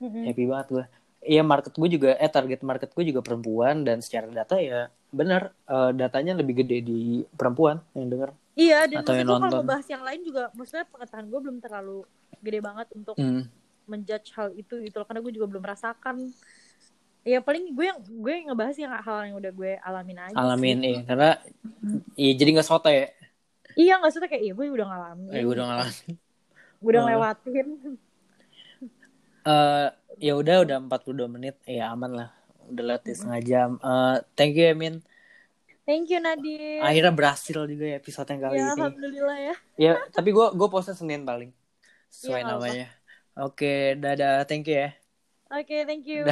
Mm-mm. happy banget gue Iya market gue juga eh target market gue juga perempuan dan secara data ya benar eh, datanya lebih gede di perempuan yang denger Iya, dan Atau yang kalau nonton. mau bahas yang lain juga, maksudnya pengetahuan gue belum terlalu gede banget untuk Hmm. menjudge hal itu gitu loh, karena gue juga belum merasakan. Ya paling gue yang gue ngebahas yang hal yang udah gue alamin aja. alamin sih. iya karena iya jadi nggak soto ya Iya nggak suka kayak iya gue udah ngalamin. eh, gue udah ngalamin Gue udah ngelewatin. Eh, ya udah udah 42 menit ya aman lah udah lewat di setengah jam Eh, thank you Emin Thank you Nadir. akhirnya berhasil juga ya episode yang kali ya ini alhamdulillah ya. ya tapi gue gue post Senin paling sesuai Iya, nggak apa-apa. namanya oke dadah thank you ya Oke, thank you.